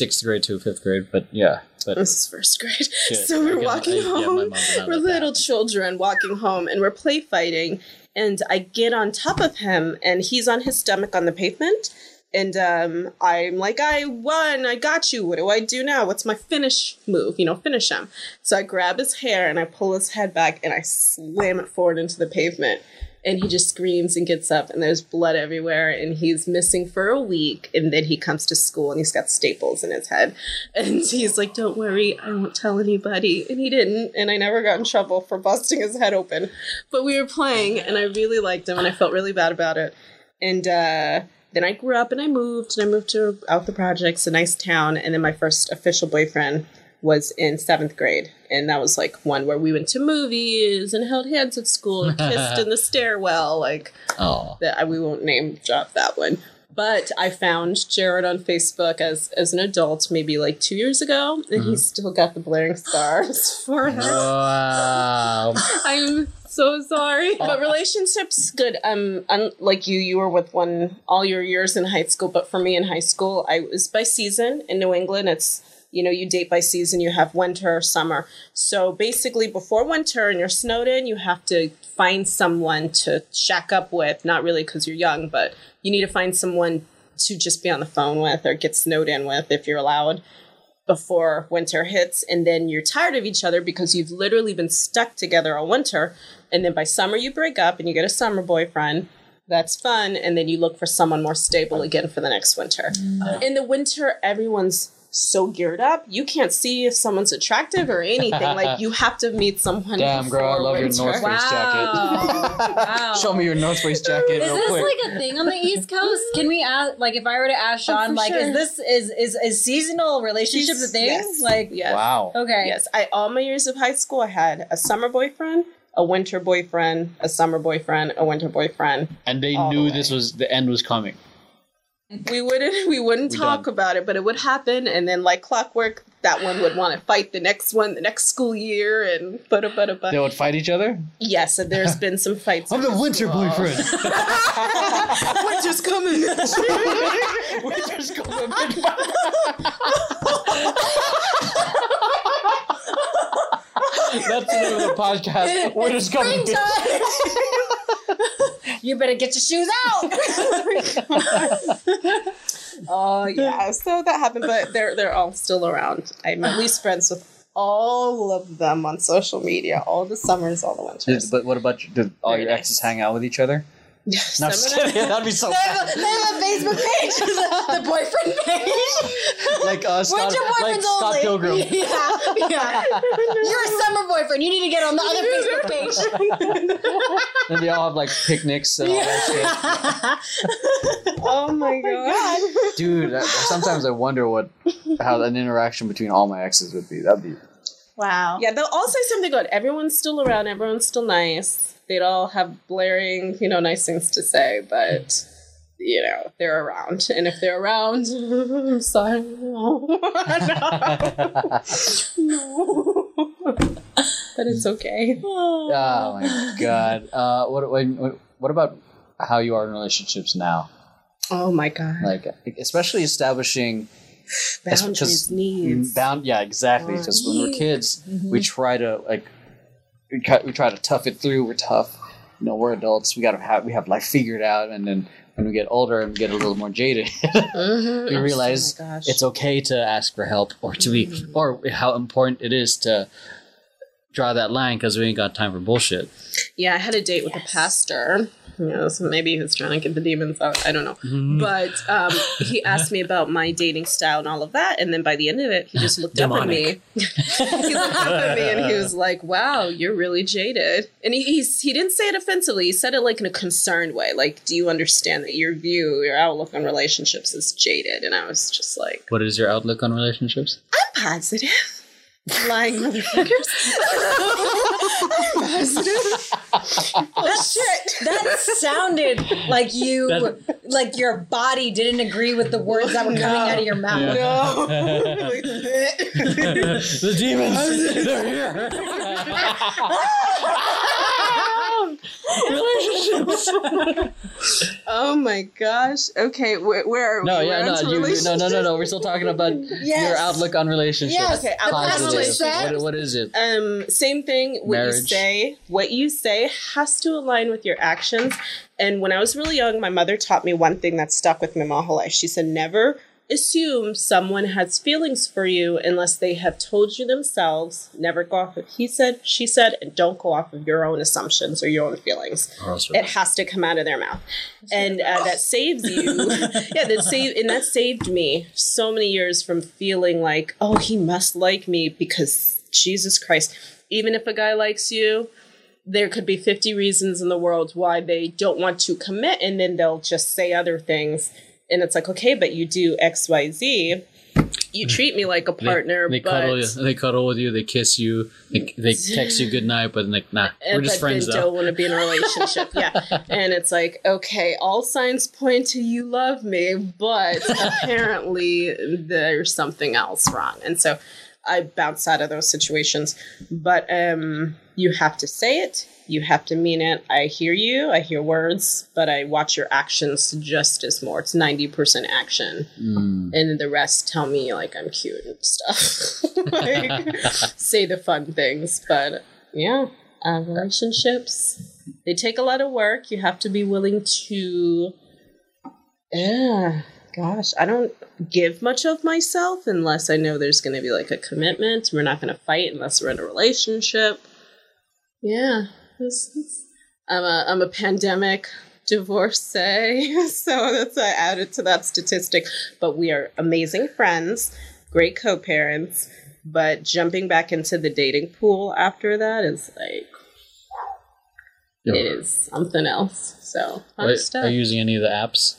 sixth grade to fifth grade, but yeah, but This is first grade. So we're walking I- home. not we're let that little children walking home and we're play fighting. And I get on top of him and he's on his stomach on the pavement. And um, I'm like, I won. I got you. What do I do now? What's my finish move? You know, finish him. So I grab his hair and I pull his head back and I slam it forward into the pavement and he just screams and gets up and there's blood everywhere and he's missing for a week and then he comes to school and he's got staples in his head. And he's like don't worry i won't tell anybody. And he didn't and i never got in trouble for busting his head open. But we were playing and i really liked him and i felt really bad about it. And uh then I grew up and I moved and I moved to out the projects, a nice town, and then my first official boyfriend was in seventh grade. And that was like one where we went to movies and held hands at school and kissed in the stairwell. Like oh, that I, we won't name drop that one. But I found Jared on Facebook as as an adult, maybe like two years ago, and he's still got the blaring scars for him. wow. I'm so sorry. But relationships, good. Um, unlike you, you were with one all your years in high school. But for me in high school, I was by season in New England. It's you know you date by season. You have winter, summer. So basically, before winter and you're snowed in, you have to find someone to shack up with. Not really because you're young, but you need to find someone to just be on the phone with or get snowed in with if you're allowed before winter hits and then you're tired of each other because you've literally been stuck together all winter and then by summer you break up and you get a summer boyfriend that's fun and then you look for someone more stable again for the next winter mm. in the winter everyone's so geared up you can't see if someone's attractive or anything like you have to meet someone Damn, girl, I before love your winter. North Face jacket. wow. Show me your North Face jacket Is real this quick. like a thing on the East Coast? Can we ask, like, if I were to ask Oh, Sean, for like, sure. is this is is is seasonal relationships a thing? Yes. Like, yes. Wow. okay, Yes, I all my years of high school, I had a summer boyfriend, a winter boyfriend, a summer boyfriend, a winter boyfriend. And they All the knew this was the end was coming. Mm-hmm. We wouldn't we wouldn't We talk done. about it, but it would happen, and then like clockwork, that one would want to fight the next one, the next school year, and but but They would fight each other. Yes, and there's been some fights. I'm the in winter school. boyfriend. Winter's coming. Winter's coming. That's the name of the podcast. Winter's coming. Springtime. you better get your shoes out. Oh yeah, so that happened, but they're they're all still around. I'm at least friends with all of them on social media, all the summers, all the winters. But what about did all Very your nice. exes hang out with each other? No, Some of them- kidding. That'd be so they, have a, they have a Facebook page, the, the boyfriend page. like uh, Scott, Winter like boyfriends Scott only. Pilgrim. Yeah, yeah. You're a summer boyfriend. You need to get on the other Facebook page. And they all have like picnics and all that shit. Oh my god. Dude, that, sometimes I wonder what how an interaction between all my exes would be. That'd be Wow. Yeah, they'll all say something good. Everyone's still around, everyone's still nice. They'd all have blaring, you know, nice things to say, but you know, they're around. And if they're around, I'm sorry. No. no. but it's okay. Oh my god. Uh, what, what what about how you are in relationships now? Oh my god. Like, especially establishing Boundaries, needs. bound. Yeah, exactly. Because when we're kids, Mm-hmm. we try to like we, cut, we try to tough it through. We're tough. You know, we're adults. We gotta have we have life figured out, and then when we get older and get a little more jaded, Mhm. we realize Oh it's okay to ask for help or to be Mm-hmm. or how important it is to draw that line because we ain't got time for bullshit. Yeah, I had a date with a pastor. You know, so maybe he's trying to get the demons out. I don't know. Mm-hmm. But um, he asked me about my dating style and all of that. And then by the end of it, he just looked up at me. he looked up at me and he was like, wow, you're really jaded. And he, he's, he didn't say it offensively. He said it like in a concerned way. Like, do you understand that your view, your outlook on relationships is jaded? And I was just like, What is your outlook on relationships? I'm positive. Lying motherfuckers. I'm oh, shit. That sounded like you, That- like your body didn't agree with the words that were coming No. out of your mouth. No. the demons, they're here. Relationships. oh my gosh. Okay, where, where are No, we? yeah, We're no, onto you, no, no, no, no. We're still talking about Yes. your outlook on relationships. Yes, Okay, the outlook on pastor relationships. said- What, what is it? Um, same thing. What you say, what you say has to align with your actions. And when I was really young, my mother taught me one thing that stuck with me my whole life. She said, "Never assume someone has feelings for you unless they have told you themselves. Never go off of he said, she said, and don't go off of your own assumptions or your own feelings. It has to come out of their mouth, and uh, that saves you. yeah, that saved and that saved me so many years from feeling like, oh, he must like me because Jesus Christ. Even if a guy likes you, there could be 50 reasons in the world why they don't want to commit, and then they'll just say other things. And it's like, okay, but you do X, Y, Z. You treat me like a partner, They, but cuddle you. They cuddle with you. They kiss you. They, they text you good night, but like, nah, we're just friends they though. don't want to be in a relationship. yeah. And it's like, okay, all signs point to you love me, but apparently there's something else wrong. And so I bounce out of those situations. But um you have to say it. You have to mean it. I hear you. I hear words, but I watch your actions just as more. It's 90% action. Mm. And the rest tell me like I'm cute and stuff. like, say the fun things. But yeah, uh, relationships, they take a lot of work. You have to be willing to, yeah, gosh, I don't give much of myself unless I know there's going to be like a commitment. We're not going to fight unless we're in a relationship. Yeah, I'm a I'm a pandemic divorcee, so that's I added to that statistic. But we are amazing friends, great co-parents. But jumping back into the dating pool after that is like it is something else. So fun Wait, stuff. are you using any of the apps?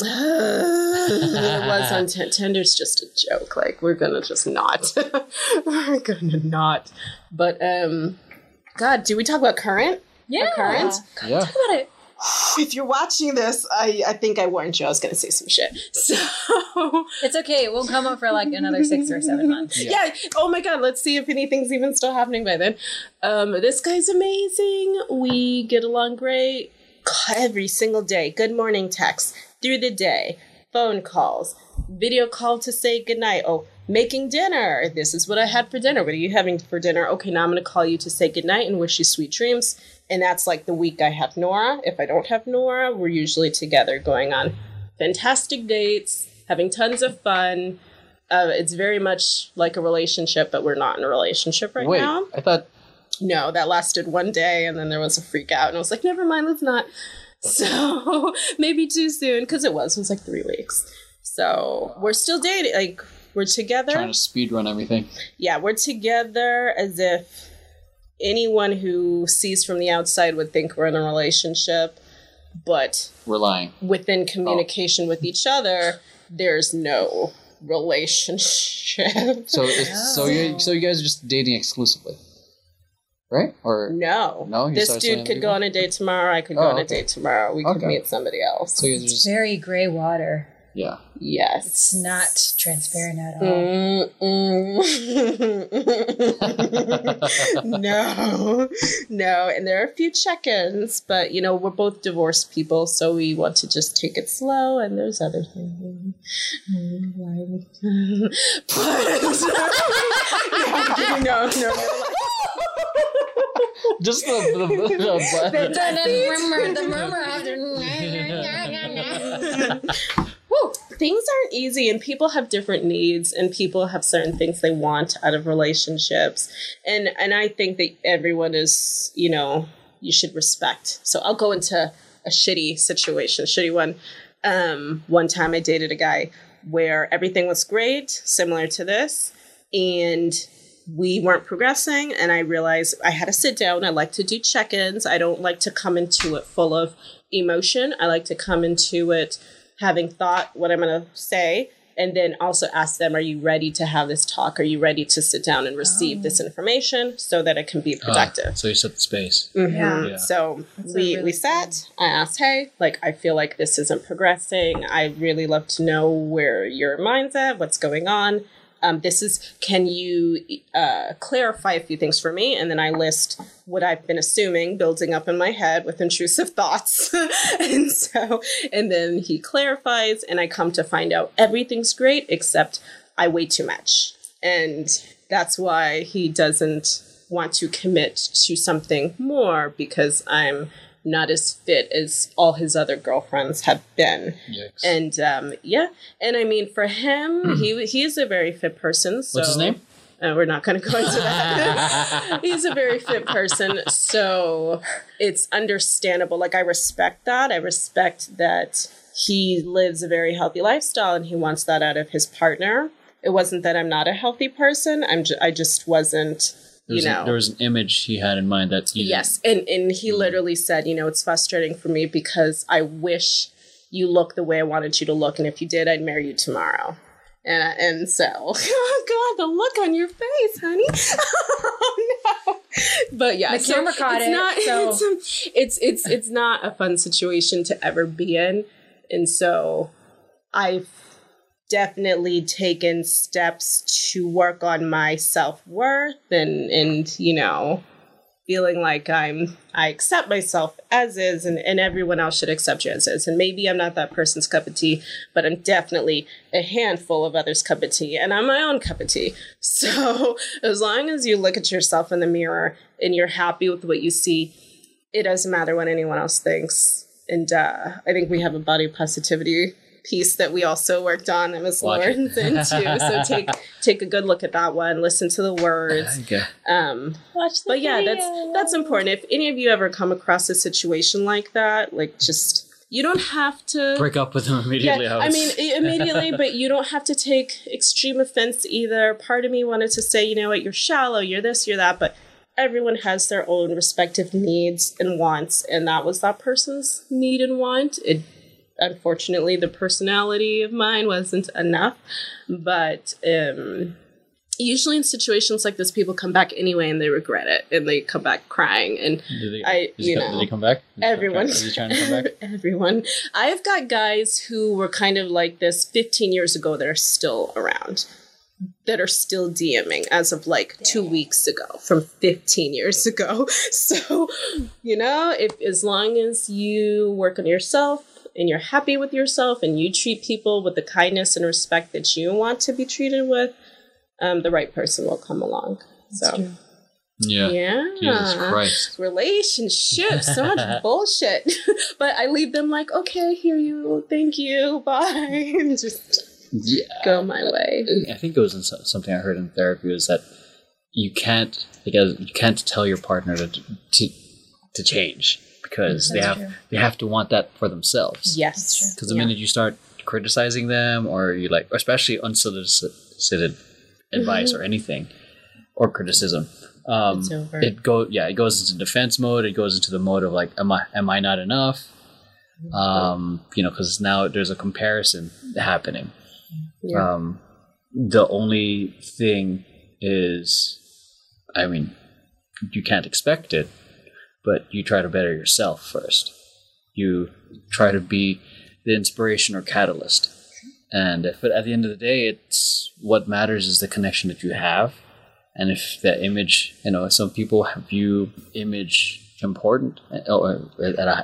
it was on T- Tinder's just a joke. Like we're gonna just not. we're gonna not. But um, God, do we talk about current? Yeah. current? Yeah. Talk about it. If you're watching this, I I think I warned you. I was gonna say some shit. So It's okay. It won't come up for like another six or seven months. yeah. Oh my God. Let's see if anything's even still happening by then. Um, this guy's amazing. We get along great every single day. Good morning text through the day, phone calls, video call to say goodnight. Oh, making dinner. This is what I had for dinner. What are you having for dinner? Okay, now I'm going to call you to say goodnight and wish you sweet dreams. And that's like the week I have Nora. If I don't have Nora, we're usually together going on fantastic dates, having tons of fun. Uh, it's very much like a relationship, but we're not in a relationship right Wait, now. I thought No, that lasted one day, and then there was a freak out, and I was like, never mind, let's not. So maybe too soon, because it was. It was like three weeks. So we're still dating. Like we're together. trying to speed run everything. yeah, we're together as if anyone who sees from the outside would think we're in a relationship, but We're lying. within oh. communication with each other, there's no relationship. So it's, so you so you guys are just dating exclusively, right? Or No. No, This dude saying could go on a date tomorrow. I could go Oh, on a date tomorrow. We Okay. could meet somebody else. so you're just Very gray water. Yeah. Yes. It's not transparent at all. No, no. And there are a few check ins, but you know, we're both divorced people, so we want to just take it slow, and there's other things. but, no, no, no. Just the, the, the, the murmur after. Woo, things aren't easy and people have different needs and people have certain things they want out of relationships. And and i think that everyone is you know you should respect. So i'll go into a shitty situation shitty one. Um one time i dated a guy where everything was great similar to this and we weren't progressing and i realized i had to sit down. I like to do check-ins. I don't like to come into it full of emotion. I like to come into it having thought what I'm going to say, and then also ask them, are you ready to have this talk? Are you ready to sit down and receive oh. this information so that it can be productive? Uh, so you set the space. Mm-hmm. Yeah. yeah. So That's we, really we sat, I asked, hey, like, I feel like this isn't progressing. I really love to know where your mind's at, what's going on um, this is can you uh, clarify a few things for me? And then i list what i've been assuming building up in my head with intrusive thoughts. And so and then he clarifies and i come to find out everything's great except i weigh too much. And that's why he doesn't want to commit to something more because i'm not as fit as all his other girlfriends have been. Yikes. And um, yeah, and I mean for him, hmm. he he's a very fit person. So, What's his name? Uh, we're not going to go into that. he's a very fit person, so it's understandable. Like I respect that. I respect that he lives a very healthy lifestyle and he wants that out of his partner. It wasn't that I'm not a healthy person. I'm ju- I just wasn't you know a, there was an image he had in mind that yes and and he mm-hmm. literally said you know it's frustrating for me because i wish you look the way i wanted you to look and if you did i'd marry you tomorrow and and so oh god the look on your face honey oh no but yeah the camera caught it's it not, so. it's, um, it's it's it's not a fun situation to ever be in and so i definitely taken steps to work on my self-worth and and you know feeling like i'm i accept myself as is and, and everyone else should accept you as is. And maybe i'm not that person's cup of tea but i'm definitely a handful of others cup of tea and i'm my own cup of tea. So as long as you look at yourself in the mirror and you're happy with what you see it doesn't matter what anyone else thinks. And uh, i think we have a body positivity piece that we also worked on that was Lauren's into. So take take a good look at that one. Listen to the words. Okay. Um, Watch the But yeah, that's that's important. If any of you ever come across a situation like that, like just you don't have to break up with them immediately. Yeah, I mean immediately, but you don't have to take extreme offense either. Part of me wanted to say, you know what, you're shallow, you're this, you're that, but everyone has their own respective needs and wants, and that was that person's need and want. It unfortunately the personality of mine wasn't enough. But um usually in situations like this people come back anyway and they regret it and they come back crying. And they, i you come, know did he come back? everyone is he trying to come back? Everyone. I've got guys who were kind of like this 15 years ago that are still around that are still DMing as of like two weeks ago from 15 years ago. So, you know, if as long as you work on yourself, and you're happy with yourself and you treat people with the kindness and respect that you want to be treated with, um, the right person will come along. That's so. True. Yeah. Yeah. Jesus Christ. Relationships, so much bullshit. but I leave them like, okay, hear you, thank you, bye, and just yeah. go my way. I think it was something I heard in therapy was that you can't because you can't tell your partner to to, to change because they have true. they have to want that for themselves. Yes, because the yeah. minute you start criticizing them, or you like, especially unsolicited advice mm-hmm. or anything, or criticism, um, it go yeah, it goes into defense mode. It goes into the mode of like, am I am I not enough? Mm-hmm. Um, you know, because now there's a comparison happening. Yeah. Um, the only thing is, I mean, you can't expect it, but you try to better yourself first. You try to be the inspiration or catalyst And but at the end of the day, it's what matters is the connection that you have. And if that image, you know, some people view image important or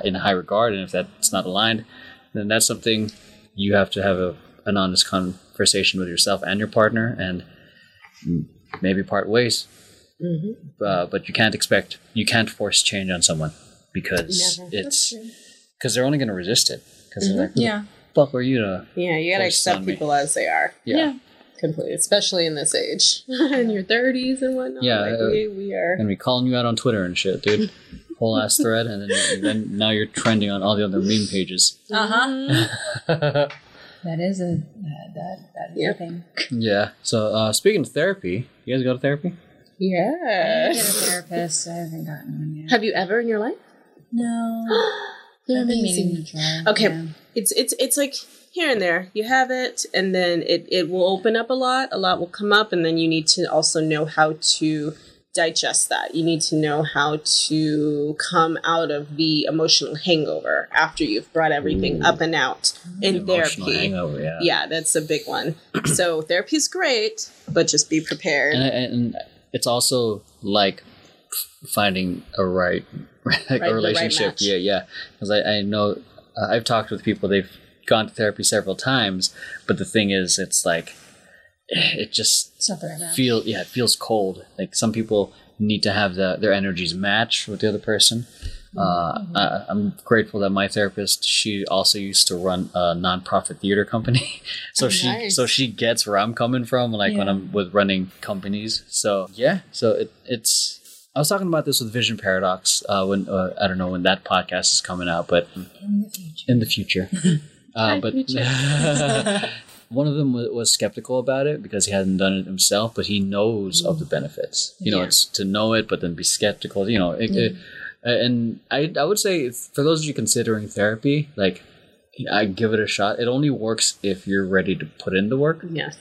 in high regard, and if that's not aligned, then that's something you have to have a, an honest conversation with yourself and your partner, and maybe part ways. Mm-hmm. Uh, but you can't expect, you can't force change on someone because Never. it's because they're only going to resist it because they're like, Yeah. fuck are you to?" Yeah, you gotta accept on me. people as they are. Yeah. Completely, especially in this age, in your thirties and whatnot. Yeah, like uh, we, we are. and be calling you out on Twitter and shit, dude. Whole ass thread, and then, then now you're trending on all the other meme pages. Uh huh. That is a that that, that is Yeah. a thing. yeah. So uh, speaking of therapy, you guys go to therapy? I get a therapist. I haven't gotten one yet. Have you ever in your life? No. They're I've been amazing. meaning to try. Okay. yeah. It's it's it's like here and there. You have it, and then it it will open up a lot. A lot will come up, and then you need to also know how to digest that. You need to know how to come out of the emotional hangover after you've brought everything Ooh. up and out in Emotional therapy. hangover, yeah. Yeah, that's a big one. so therapy's great, but just be prepared. and, and it's also like finding a right, like right a relationship. match. yeah, yeah. Because I, I know uh, I've talked with people. They've gone to therapy several times, but the thing is, it's like it just It's not the right match. feel yeah, it feels cold. Like some people need to have the, their energies match with the other person. Uh, I, I'm grateful that my therapist she also used to run a nonprofit theater company, so Oh, she nice. so she gets where I'm coming from, like when I'm with running companies. So yeah, so it, it's. I was talking about this with Vision Paradox uh, when uh, I don't know when that podcast is coming out, but in the future. in the future. uh, but future. one of them was, skeptical about it because he hadn't done it himself, but he knows of the benefits. You know, Yeah. it's to know it, but then be skeptical. You know, it, it- and I I would say for those of you considering therapy, like I give it a shot. It only works if you're ready to put in the work. yes.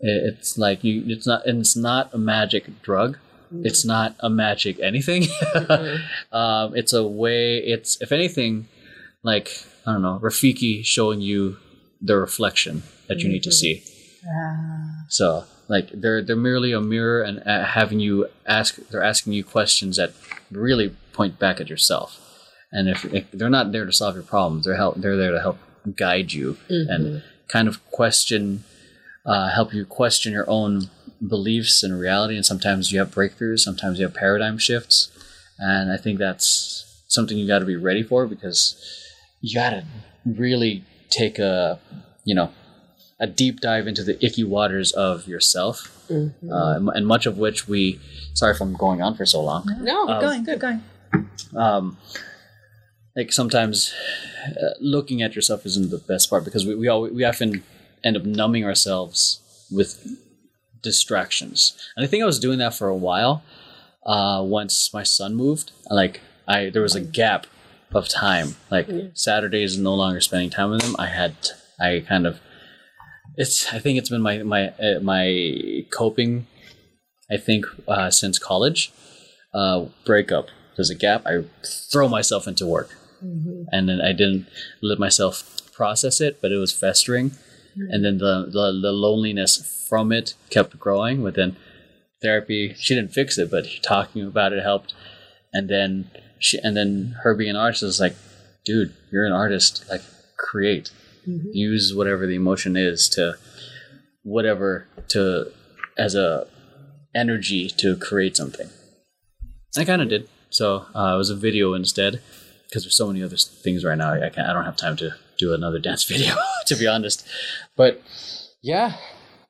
It's like you. It's not. And it's not a magic drug. It's not a magic anything. um, it's a way. It's if anything, like I don't know, Rafiki showing you the reflection that you need to see. Ah. So like they're they're merely a mirror and uh, having you ask. They're asking you questions that really point back at yourself. And if, if they're not there to solve your problems, they're help. They're there to help guide you and kind of question, uh, help you question your own beliefs and reality. And sometimes you have breakthroughs. Sometimes you have paradigm shifts. And I think that's something you got to be ready for because you got to really take a, you know, a deep dive into the icky waters of yourself, Mm-hmm. uh, and- and much of which we. Sorry if I'm going on for so long. No, Um, Going, keep going. Um, like sometimes uh, looking at yourself isn't the best part because we we, all, we often end up numbing ourselves with distractions. And I think I was doing that for a while. Uh, once my son moved, like I there was a gap of time. Like Saturdays, no longer spending time with him. I had I kind of it's I think it's been my my uh, my coping. I think uh, since college, uh, breakup. There's a gap. I throw myself into work, mm-hmm. and then I didn't let myself process it, but it was festering, mm-hmm. and then the, the the loneliness from it kept growing. within therapy, she didn't fix it, but talking about it helped, and then she and then her being an artist is like, dude, you're an artist. Like, create, mm-hmm. use whatever the emotion is to whatever to as a energy to create something. I kind of did. So uh, it was a video instead because there's so many other things right now. I can't. I don't have time to do another dance video, to be honest. But yeah,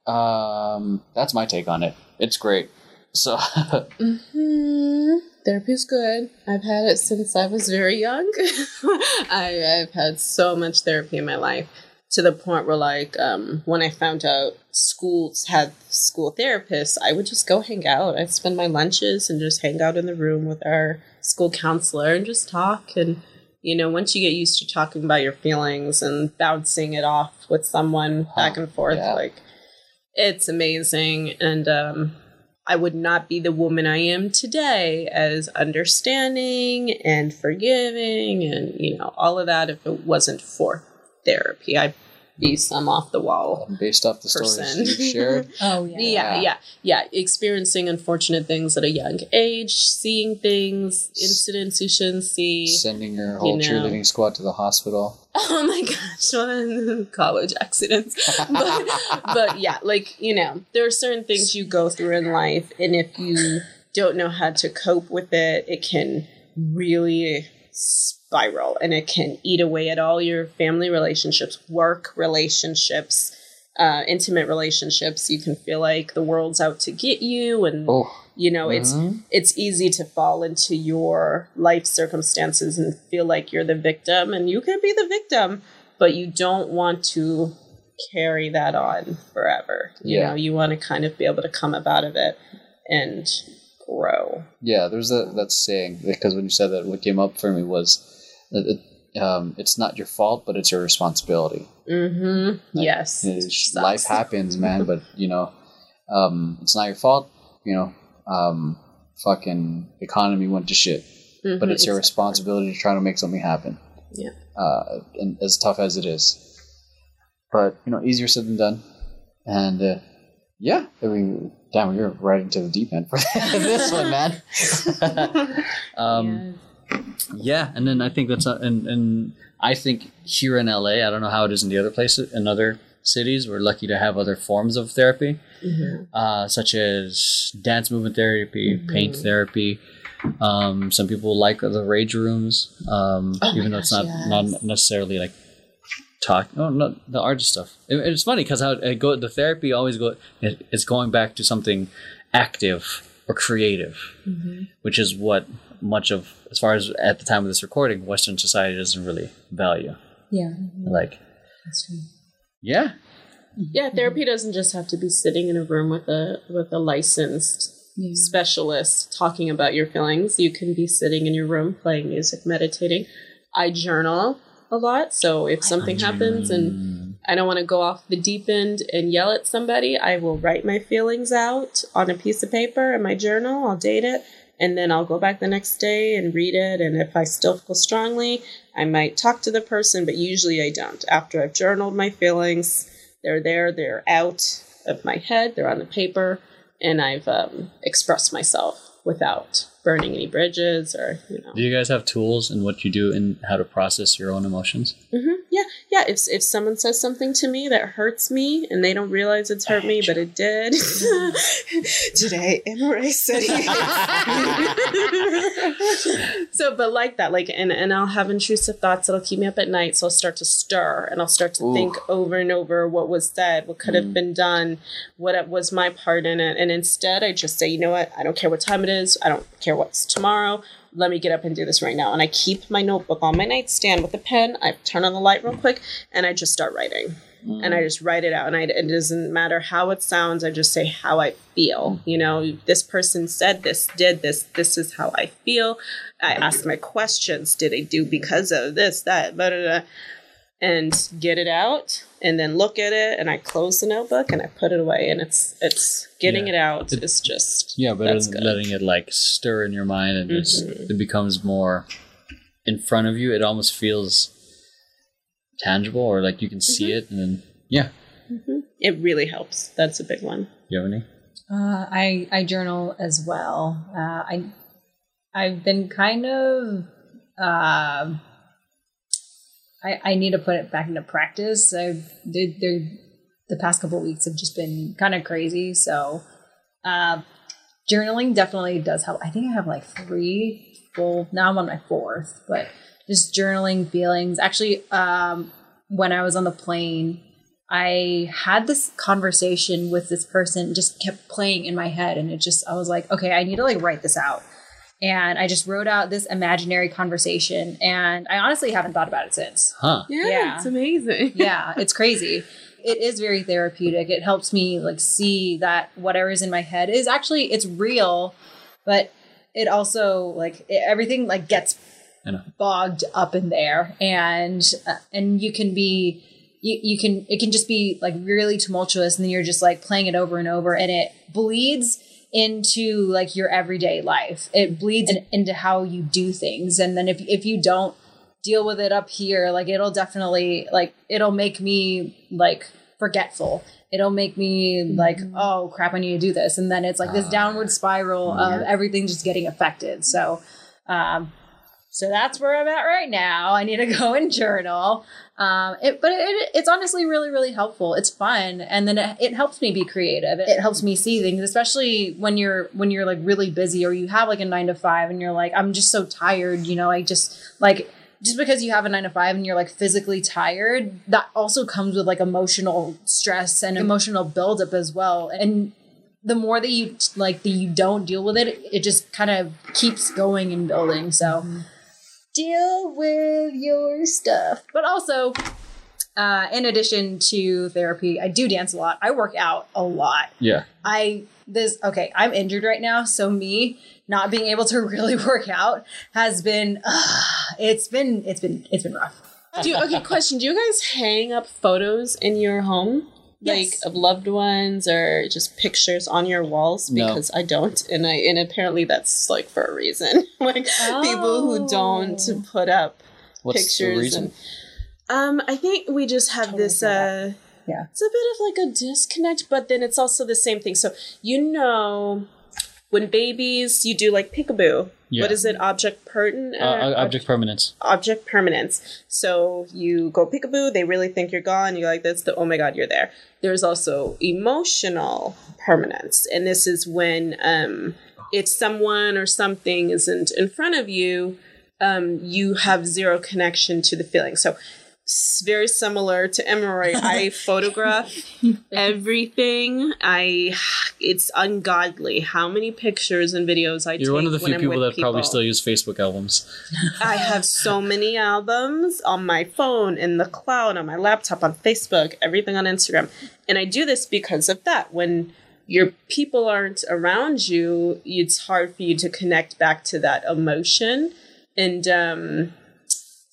um, that's my take on it. It's great. So Hmm, therapy's good. I've had it since I was very young. I, I've had so much therapy in my life to the point where, like, um, when I found out schools had school therapists, I would just go hang out. I'd spend my lunches and just hang out in the room with our school counselor and just talk. And, you know, once you get used to talking about your feelings and bouncing it off with someone back and forth, yeah. like, it's amazing. And, um, I would not be the woman I am today as understanding and forgiving and you know all of that if it wasn't for therapy. I be some off the wall. Based off the stories Person. you shared. Oh yeah. Yeah, yeah, yeah. Experiencing unfortunate things at a young age, seeing things, incidents you shouldn't see. Sending your whole know. cheerleading squad to the hospital. Oh my gosh, what a college accidents. But, but yeah, like, you know, there are certain things you go through in life, and if you don't know how to cope with it, it can really spiral and it can eat away at all your family relationships, work relationships, uh, intimate relationships. You can feel like the world's out to get you and Oh, you know it's Mhm. it's easy to fall into your life circumstances and feel like you're the victim and you can be the victim but you don't want to carry that on forever you Yeah. know you want to kind of be able to come up out of it and grow yeah. There's that that saying because when you said that, what came up for me was that it, um, it's not your fault, but it's your responsibility. mm-hmm yes It's- Sucks. life happens, man. but you know, um, it's not your fault. You know, um, fucking economy went to shit, but Mhm, it's your exactly. responsibility to try to make something happen. Yeah. Uh, and as tough as it is, but you know, easier said than done. And uh, yeah, I mean, damn, you're right into the deep end for this one, man. um, yeah, and then I think that's uh, and and I think here in LA, I don't know how it is in the other places, in other cities, we're lucky to have other forms of therapy, Mhm. uh, such as dance movement therapy, Mhm. paint therapy. Um, some people like the rage rooms, um, Oh even though it's not yes. not necessarily like talk. No, not the art stuff. It- it's funny because how it go the therapy always go. It, it's going back to something active or creative Mhm. which is what much of, as far as at the time of this recording, Western society doesn't really value. Yeah. Like, That's true. yeah, yeah therapy doesn't just have to be sitting in a room with a with a licensed Yeah. specialist talking about your feelings. You can be sitting in your room playing music, meditating. I journal a lot, so if something happens and I don't want to go off the deep end and yell at somebody, I will write my feelings out on a piece of paper in my journal. I'll date it, and then I'll go back the next day and read it. And if I still feel strongly, I might talk to the person, but usually I don't. After I've journaled my feelings, they're there, they're out of my head, they're on the paper, and I've um, expressed myself without burning any bridges or, you know. do you guys have tools in what you do and how to process your own emotions? hmm Yeah, yeah. If if someone says something to me that hurts me and they don't realize it's hurt me, but it did. Today, embrace it. so, but like that, like, and and I'll have intrusive thoughts that'll keep me up at night. So I'll start to stir and I'll start to Ooh. think over and over what was said, what could have been done, what was my part in it, and instead I just say, you know what? I don't care what time it is. I don't care what's tomorrow let me get up and do this right now. And I keep my notebook on my nightstand with a pen. I turn on the light real quick and I just start writing. And I just write it out. And I, it doesn't matter how it sounds, I just say how I feel. You know, this person said this, did this, this is how I feel. I ask my questions. Did I do because of this, that, blah, blah, blah, and get it out and then look at it and I close the notebook and I put it away and it's it's getting Yeah. it out is just Yeah, better that's than good. letting it like stir in your mind and it's, it becomes more in front of you. It almost feels tangible or like you can see it. And then, yeah, It really helps. That's a big one. you have any? Uh, I I journal as well. Uh, I I've been kind of um I I need to put it back into practice. I did there the past couple weeks have just been kind of crazy. So uh, journaling definitely does help. I think I have like three full now. I'm on my fourth, but just journaling feelings. Actually, um, when I was on the plane. I had this conversation with this person just kept playing in my head and it just I was like, okay, I need to like write this out. And I just wrote out this imaginary conversation and I honestly haven't thought about it since. Huh. Yeah, Yeah. it's amazing. Yeah, it's crazy. It is very therapeutic. It helps me like see that whatever is in my head is actually it's real, but it also like it, everything like gets I know. bogged up in there and uh, and you can be you, you can it can just be like really tumultuous and then you're just like playing it over and over and it bleeds into like your everyday life. It bleeds in, into how you do things. And then if, if you don't deal with it up here like it'll definitely like it'll make me like forgetful. It'll make me like oh crap i need to do this. And then it's like this Ah, downward spiral of everything just getting affected. So um so that's where i'm at right now. I need to go and journal. Um it, but it, it's honestly really really helpful. It's fun. And then it, it helps me be creative. It helps me see things especially when you're when you're like really busy or you have like a nine to five and you're like i'm just so tired you know i just like just because you have a nine to five and you're like physically tired, that also comes with like emotional stress and emotional buildup as well. And the more that you like that you don't deal with it, it just kind of keeps going and building. So deal with your stuff. But also, uh, in addition to therapy, I do dance a lot. I work out a lot. Yeah. I this okay, I'm injured right now, so me not being able to really work out has been uh, it's been it's been it's been rough. Do you, okay, question. Do you guys hang up photos in your home? Like of loved ones or just pictures on your walls? No. Because I don't. And I and apparently that's like for a reason. like people who don't Oh. put up What's pictures the reason? and um I think we just have Totally this uh Yeah. it's a bit of like a disconnect, but then it's also the same thing. So you know when babies you do like peekaboo. Yeah. What is it? Object pertinent? Uh, uh, object permanence. object permanence. So you go peekaboo, they really think you're gone. You're like, that's the oh my god, you're there. There's also emotional permanence, and this is when um, if someone or something isn't in front of you, um, you have zero connection to the feeling. So very similar to Emery, I photograph everything. I it's ungodly how many pictures and videos I take. You're one of the few I'm people that probably still use Facebook albums. I have so many albums on my phone, in the cloud, on my laptop, on Facebook, everything on Instagram. And I do this because of that. When your people aren't around you, it's hard for you to connect back to that emotion. And um,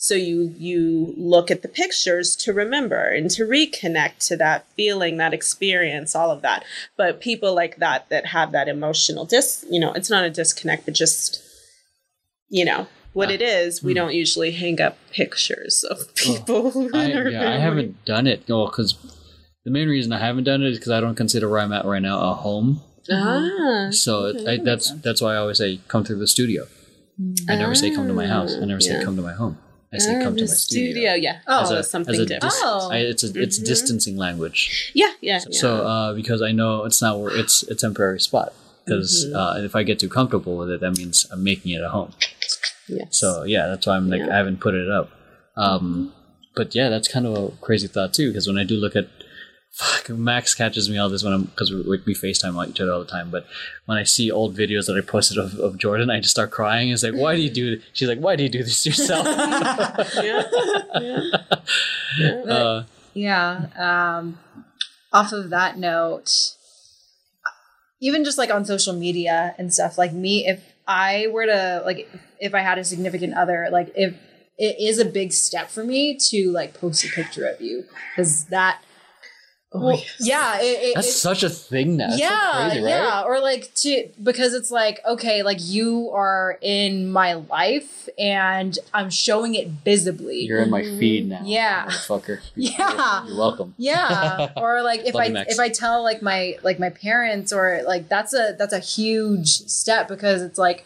so you you look at the pictures to remember and to reconnect to that feeling, that experience, all of that. But people like that that have that emotional dis, you know, it's not a disconnect, but just you know what Ah. it is. We Hmm. don't usually hang up pictures of people. who I, are yeah, I haven't done it. Well, because the main reason I haven't done it is because I don't consider where I'm at right now a home. Ah, So it, I, that's that's why I always say come through the studio. I never say come to my house. I never say Yeah. come to my home. I say ah, come to my studio. Yeah. Oh, a- something different. dis- Oh. I, it's a, it's Mhm. distancing language. yeah, yeah. So uh, because I know it's not where it's a temporary spot. Because Mhm. uh, if I get too comfortable with it, that means I'm making it a home. yeah. Yes. So yeah, that's why I'm like Yeah. I haven't put it up. Um, But yeah, that's kind of a crazy thought too. Because when I do look at, fuck, Max catches me all this when I'm because we, we FaceTime each other all the time. But when I see old videos that I posted of, of Jordan, I just start crying. It's like, why do you do? This? She's like, why do you do this to yourself? yeah. yeah. yeah. uh, Yeah. Um, off of that note, even just like on social media and stuff, like me, if I were to like, if I had a significant other, like if it is a big step for me to like post a picture of you because that, Oh, well, yes. yeah, it, it, that's it- such a thing now. That's so yeah, crazy, right? yeah, or like to because it's like okay, like you are in my life and I'm showing it visibly. You're in my mm-hmm. feed now. Yeah. motherfucker. Yeah. You're, you're welcome. yeah or like if i if i tell like my like my parents or like that's a that's a huge step because it's like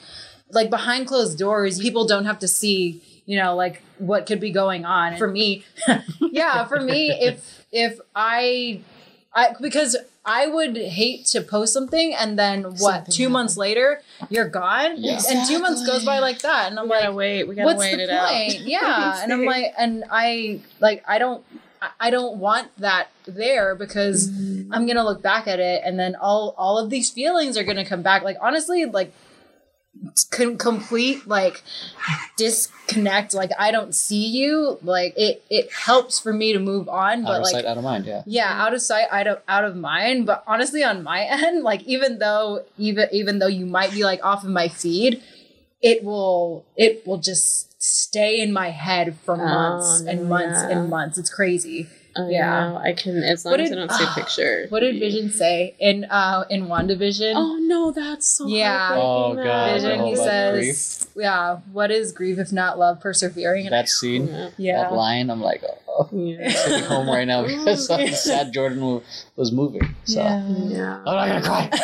like behind closed doors people don't have to see you know like what could be going on for me yeah for me if if i i because i would hate to post something and then what Something two months later you're gone Yeah. and two months goes by like that and i'm We like wait. We gotta what's wait the it point? out. Yeah, and I'm like, and I like, I don't, I- don't want that there because Mm-hmm. I'm gonna look back at it, and then all all of these feelings are gonna come back. Like honestly, like complete like disconnect. Like I don't see you. Like it it helps for me to move on, Out but of like sight, out of mind. Yeah. yeah out of sight out of out of mind but honestly on my end like even though even even though you might be like off of my feed it will it will just stay in my head for oh, months and months yeah. and months it's crazy Oh, Yeah. yeah, I can as long What as did- I don't see a picture. What did Vision say in uh in WandaVision? Oh no, that's so Yeah. heartbreaking, Oh, God, Vision, he whole about says, "Yeah, what is grief if not love persevering?" And That scene, Yeah. yeah, that line, I'm like, oh, Yeah. sitting home right now because I'm sad Jordan was moving. So yeah. I'm not gonna cry.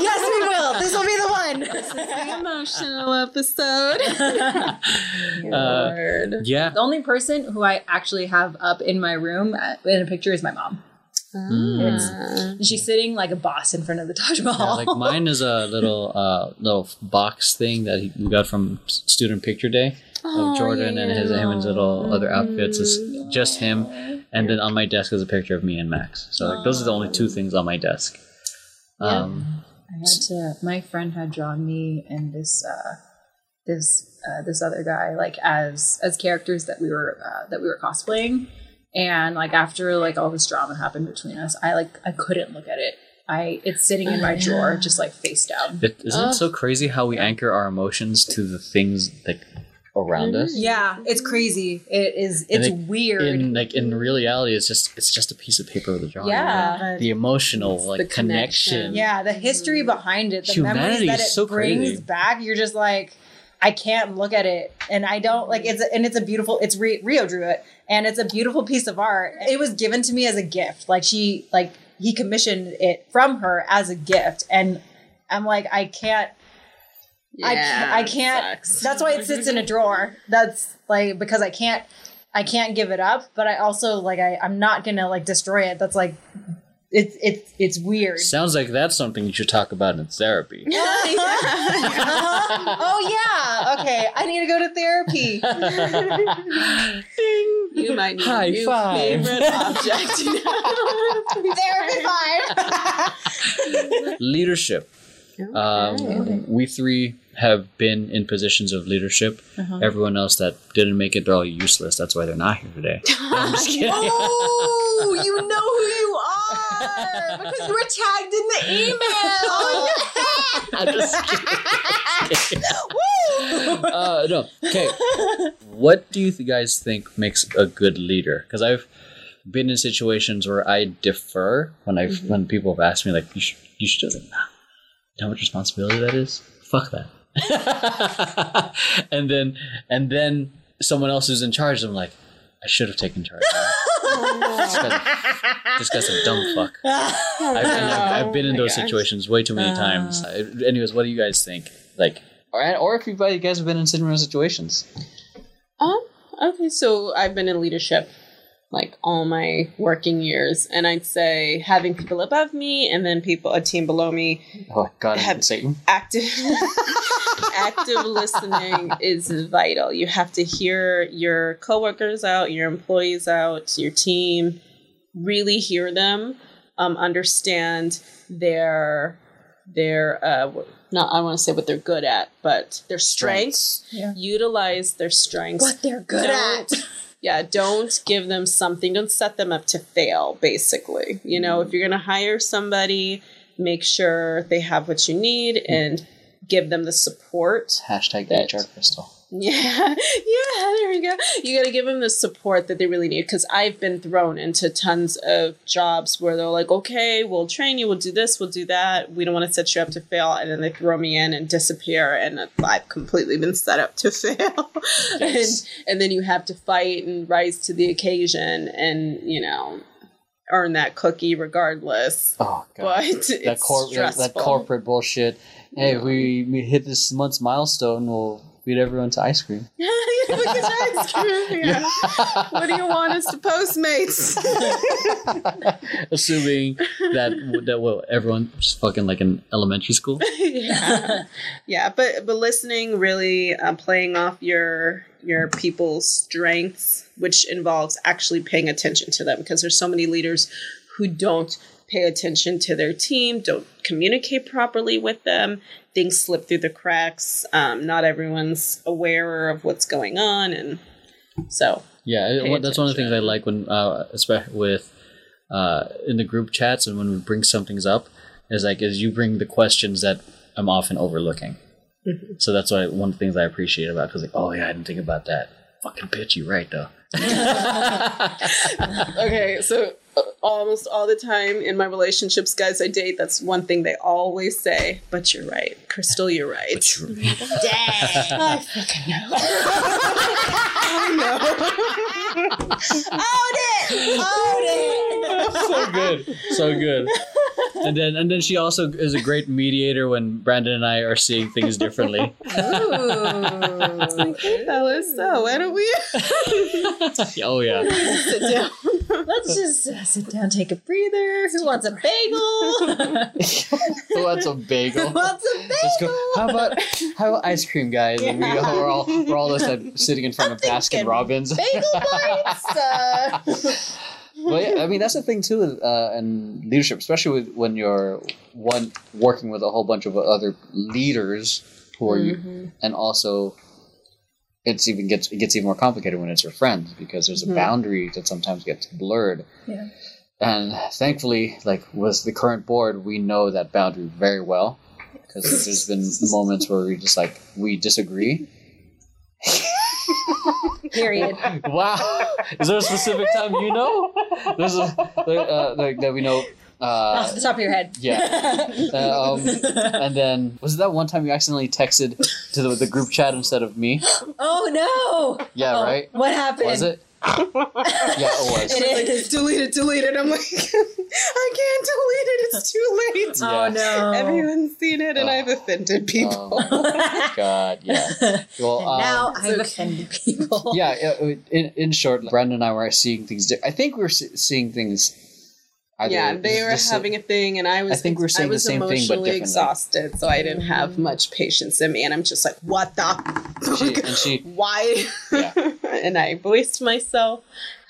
yes, we will. This will be the one. The emotional episode. Uh, yeah. the only person who I actually have up in my room uh, in a picture is my mom. Ah. She's sitting like a boss in front of the Taj Yeah, like mine is a little uh little box thing that he, we got from student picture day Oh, of Jordan yeah, and his him and his little other outfits is just him, and then on my desk is a picture of me and Max. So like those are the only two things on my desk. Um, I had to. My friend had drawn me and this uh, this uh, this other guy like as as characters that we were uh, that we were cosplaying, and like after like all this drama happened between us, I like I couldn't look at it. I it's sitting in my drawer just like face down. it, isn't it so crazy how we anchor our emotions to the things like around mm-hmm. us? Yeah, it's crazy. It is. It's And, like, weird. In like in reality, it's just it's just a piece of paper with a drawing. Yeah. The emotional like the connection. connection. yeah, the history mm-hmm. behind it, the Humanity memories that is it so brings crazy. back. You're just like. I can't look at it, and I don't like it's. And it's a beautiful. It's Rio, Rio drew it, and it's a beautiful piece of art. It was given to me as a gift. Like she, like he commissioned it from her as a gift, and I'm like, I can't. I can't. I can't. sucks. That's why it sits in a drawer. That's like because I can't. I can't give it up, but I also like I. I'm not gonna like destroy it. That's like. It's it's it's weird. Sounds like that's something you should talk about in therapy. Uh-huh. Oh yeah. Okay. I need to go to therapy. You might need High a new five. favorite object. therapy five. leadership. Um, we three have been in positions of leadership. Uh-huh. Everyone else that didn't make it, they're all useless. That's why they're not here today. I'm just kidding. oh, you know who you are because you were tagged in the email. I'm just kidding. uh, no. Okay. What do you guys think makes a good leader? Because I've been in situations where I defer when I Mm-hmm. when people have asked me like you should you should do. You know much responsibility that is? Fuck that. and then and then someone else who's in charge. I'm like, I should have taken charge. Just 'cause- just because I'm dumb fuck. I've, and I've, I've been in Oh my those gosh. situations way too many times. Uh, anyways, what do you guys think? Like, or, or if you guys have been in similar situations. Um, okay, so I've been in leadership like all my working years, and I'd say having people above me and then people a team below me Oh God, Have- Satan. active active listening is vital. You have to hear your coworkers out, your employees out, your team, really hear them, um, understand their their uh not I want to say what they're good at, but their strengths. Yeah. Utilize their strengths. What they're good Don't- at. Yeah, don't give them something. Don't set them up to fail, basically. You know, if mm. you're going to hire somebody, make sure they have what you need mm. and give them the support. Hashtag That- HR Crystal. Yeah, yeah, there we go. You got to give them the support that they really need because I've been thrown into tons of jobs where they're like, okay, we'll train you, we'll do this, we'll do that. We don't want to set you up to fail. And then they throw me in and disappear, and I've completely been set up to fail. and, and then you have to fight and rise to the occasion and, you know, earn that cookie regardless. Oh God. But that, cor- that, corporate bullshit. Hey, if we, we hit this month's milestone, we'll feed everyone to ice cream. At ice cream. Yeah. what do you want us to Postmates? Assuming that that well, everyone just fucking like in elementary school. yeah, yeah, but but listening really uh, playing off your your people's strengths, which involves actually paying attention to them, because there's so many leaders who don't pay attention to their team, don't communicate properly with them. Things slip through the cracks. Um, not everyone's aware of what's going on, and so Yeah, it- Pay what- that's one of the things I like when, uh, especially with uh, in the group chats and when we bring something's up, is like is you bring the questions that I'm often overlooking. So that's why one of the things I appreciate about because like oh yeah I didn't think about that fucking bitch you right though okay, so uh, almost all the time in my relationships, guys I date, that's one thing they always say. But you're right, Crystal. You're right. Dang. I fucking know. Own it! Own it! so good, so good. And then and then she also is a great mediator when Brandon and I are seeing things differently. Ooh. Fellas, so why don't we oh yeah. sit down? Let's just uh, sit down, take a breather. Who wants a bagel? Who wants a bagel? Who wants a Let's go. bagel? How about how about ice cream, guys? And we Yeah. we're all we're all just like, sitting in front of Baskin Robbins. Bagel bites. Uh, Well, yeah, I mean that's the thing too, uh, in leadership, especially with, when you're one working with a whole bunch of other leaders who are, Mm-hmm. and also it's even gets it gets even more complicated when it's your friends because there's a Mhm. boundary that sometimes gets blurred. Yeah. And thankfully, like with the current board, we know that boundary very well because there's been moments where we just like we disagree. period. Wow, is there a specific time you know? There's a uh, like that we know. Off Uh, the top of your head. yeah. Uh, um, and then was it that one time you accidentally texted to the, the group chat instead of me? oh no! Yeah, Oh, right. What happened? Was it? Yeah, it was. It Like, is. delete it, delete it. I'm like, I can't delete it. It's too late. Yeah. Oh no! Everyone's seen it, and Oh. I've offended people. Oh, God, yeah. Well, And um, now it's I've offended people. yeah. In in short, Brandon and I were seeing things. Di- I think we were se- seeing things. Either yeah, they were having a thing, and I was. I think we're saying I the was same thing, but emotionally differently. exhausted, so I didn't have mm-hmm. much patience in me, and I'm just like, what the? She, and she, Why? Yeah. and I voiced myself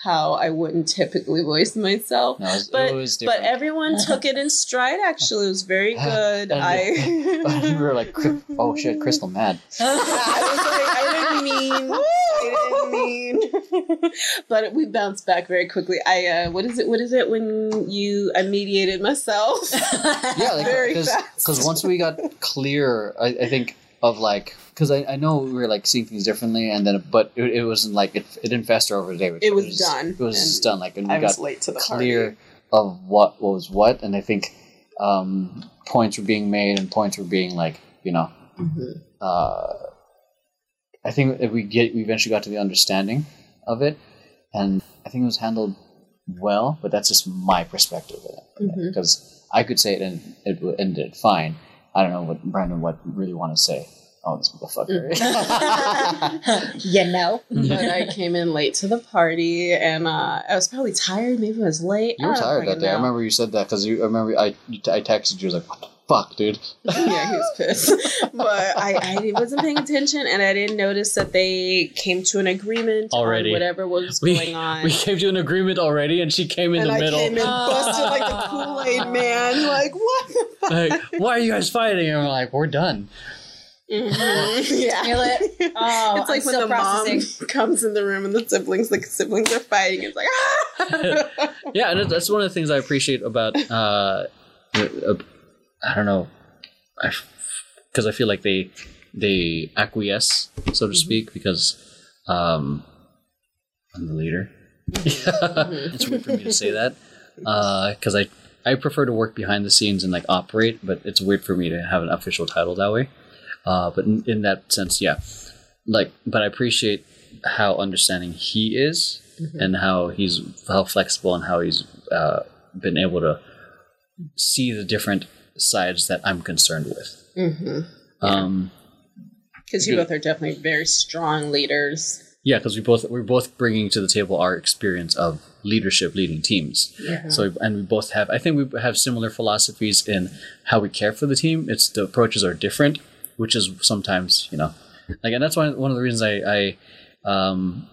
how I wouldn't typically voice myself. no, was, But but everyone took it in stride. Actually, it was very good. I. we were like, oh shit, Crystal mad. I was like, I didn't mean, I didn't mean. but we bounced back very quickly. I, uh, what is it? What is it when you? I mediated myself. Yeah, like Very because once we got clear, I, I think of like because I, I know we were like seeing things differently, and then but it, it wasn't like it, it didn't fester over the day. It was done, It was done. Like and we I got late to the clear party. of what, what was what, and I think um, points were being made and points were being like you know. Mhm. Uh, I think if we get we eventually got to the understanding of it, and I think it was handled well. But that's just my perspective of it because I could say it and it ended fine. I don't know what Brandon would really want to say. Oh, this motherfucker. you know. But I came in late to the party, and uh, I was probably tired. Maybe I was late. you were I don't tired that fucking day. I remember you said that because you. I remember I you t- I texted you. I was like, "What the fuck, dude?" yeah, he was pissed. but I, I wasn't paying attention, and I didn't notice that they came to an agreement Already. on whatever was We, going on. we came to an agreement already, and she came in and the I middle. came in busted like the Kool Aid man. Like what the fuck? like, why are you guys fighting? And we're like, we're done. Mhm. Yeah. It? Oh, it's like I'm when the processing. mom comes in the room and the siblings, the siblings are fighting. It's like, ah! yeah, and that's one of the things I appreciate about. Uh, uh, I don't know, because I, feel like they they acquiesce, so to speak, because um, I'm the leader. it's weird for me to say that because I I prefer to work behind the scenes and like operate, but it's weird for me to have an official title that way. Uh, but in, in that sense, yeah, like, but I appreciate how understanding he is and how he's how flexible and how he's uh, been able to see the different sides that I'm concerned with. Mm-hmm. Um, Because you both are definitely very strong leaders. yeah, because we both we're both bringing to the table our experience of leadership, leading teams. Yeah. So and we both have I think we have similar philosophies in how we care for the team. It's the approaches are different, which is sometimes you know like and that's one one of the reasons I I um,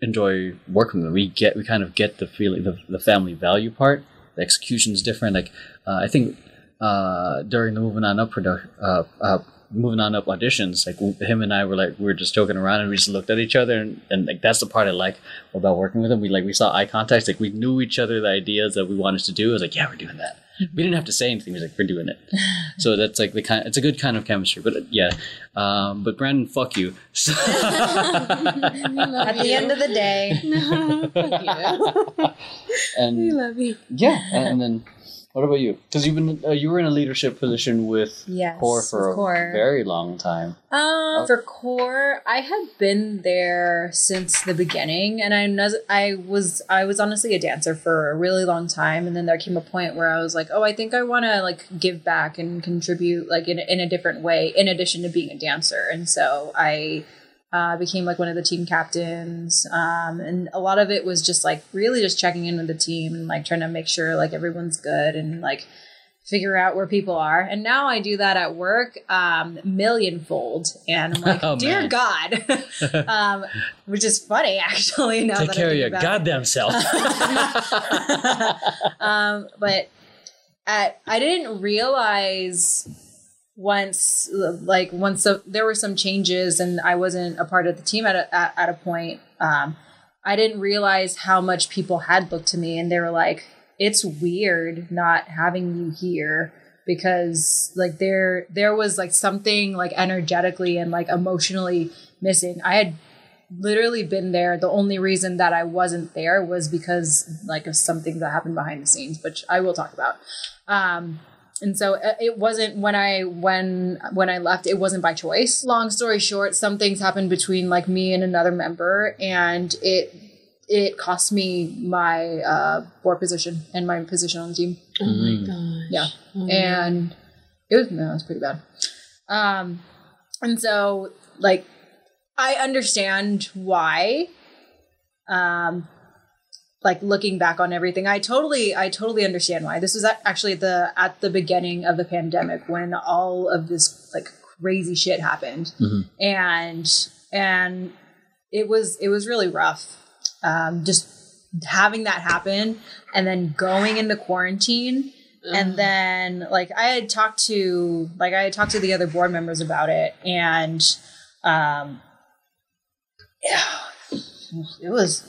enjoy working with them. We get we kind of get the feeling the the family value part. The execution is different. Like uh, I think uh, during the moving on up production. Uh, uh, moving on up auditions like him and i were like we were just joking around and we just looked at each other and, and like that's the part i like about working with him we like we saw eye contact like we knew each other the ideas that we wanted to do it was like yeah we're doing that we didn't have to say anything. He was like, "We're doing it." So that's like the kind. It's a good kind of chemistry. But uh, yeah, um, but Brandon, fuck you. So, At the end of the day, fuck you. and we love you. yeah, and, and then what about you? Because you've been uh, you were in a leadership position with Yes, Core for with Core. a very long time. Um, for core, I had been there since the beginning, and I was I was I was honestly a dancer for a really long time, and then there came a point where I was like, oh, I think I want to like give back and contribute like in in a different way, in addition to being a dancer, and so I uh, became like one of the team captains, um, and a lot of it was just like really just checking in with the team and like trying to make sure like everyone's good and like figure out where people are. And now I do that at work um, millionfold. And I'm like, Oh, dear man. God. um, which is funny, actually. Now Take that care of your it. goddamn self. um, but at, I didn't realize once, like, once the, there were some changes and I wasn't a part of the team at a, at, at a point. Um, I didn't realize how much people had looked to me and they were like, it's weird not having you here because like there there was like something like energetically and like emotionally missing. I had literally been there. The only reason that I wasn't there was because like of something that happened behind the scenes, which I will talk about. Um, and so uh, it wasn't when I when when I left. It wasn't by choice. Long story short, some things happened between like me and another member, and it it cost me my uh, board position and my position on the team. Oh my gosh. Yeah. And it was no, it was pretty bad. Um and so like I understand why um like looking back on everything I totally I totally understand why. This was at- actually the at the beginning of the pandemic when all of this like crazy shit happened. And and it was it was really rough. Um just having that happen and then going into quarantine and then like i had talked to like i had talked to the other board members about it and um yeah it was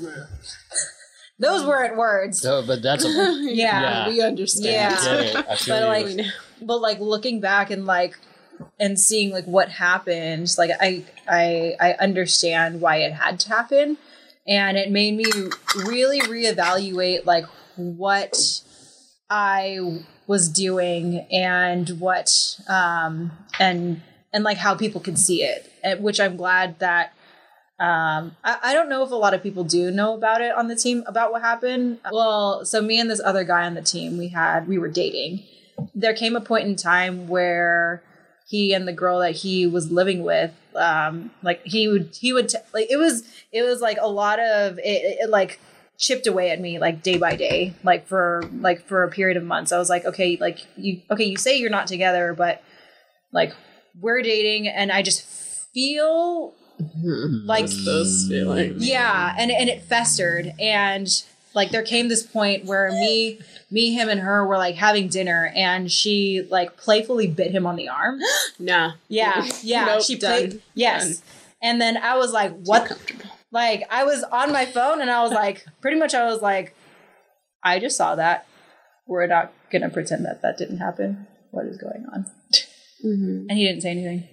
those weren't words so, but that's a yeah Yeah. We understand. Yeah. Get it. But you. like but like looking back and like and seeing like what happened like i i i understand why it had to happen and it made me really reevaluate like what i was doing and what um and and like how people could see it which i'm glad that um, I, I don't know if a lot of people do know about it on the team about what happened. Well, so me and this other guy on the team, we had we were dating. There came a point in time where he and the girl that he was living with, um, like he would he would t- like it was it was like a lot of it, it, it like chipped away at me like day by day, like for like for a period of months. I was like, okay, like you okay, you say you're not together, but like we're dating, and I just feel like Those feelings. yeah and and it festered. And like there came this point where me me him and her were like having dinner and she like playfully bit him on the arm. Nah. yeah yeah Nope, she done. played yes and then i was like what like i was on my phone and i was like pretty much i was like i just saw that. We're not gonna pretend that that didn't happen. What is going on? And he didn't say anything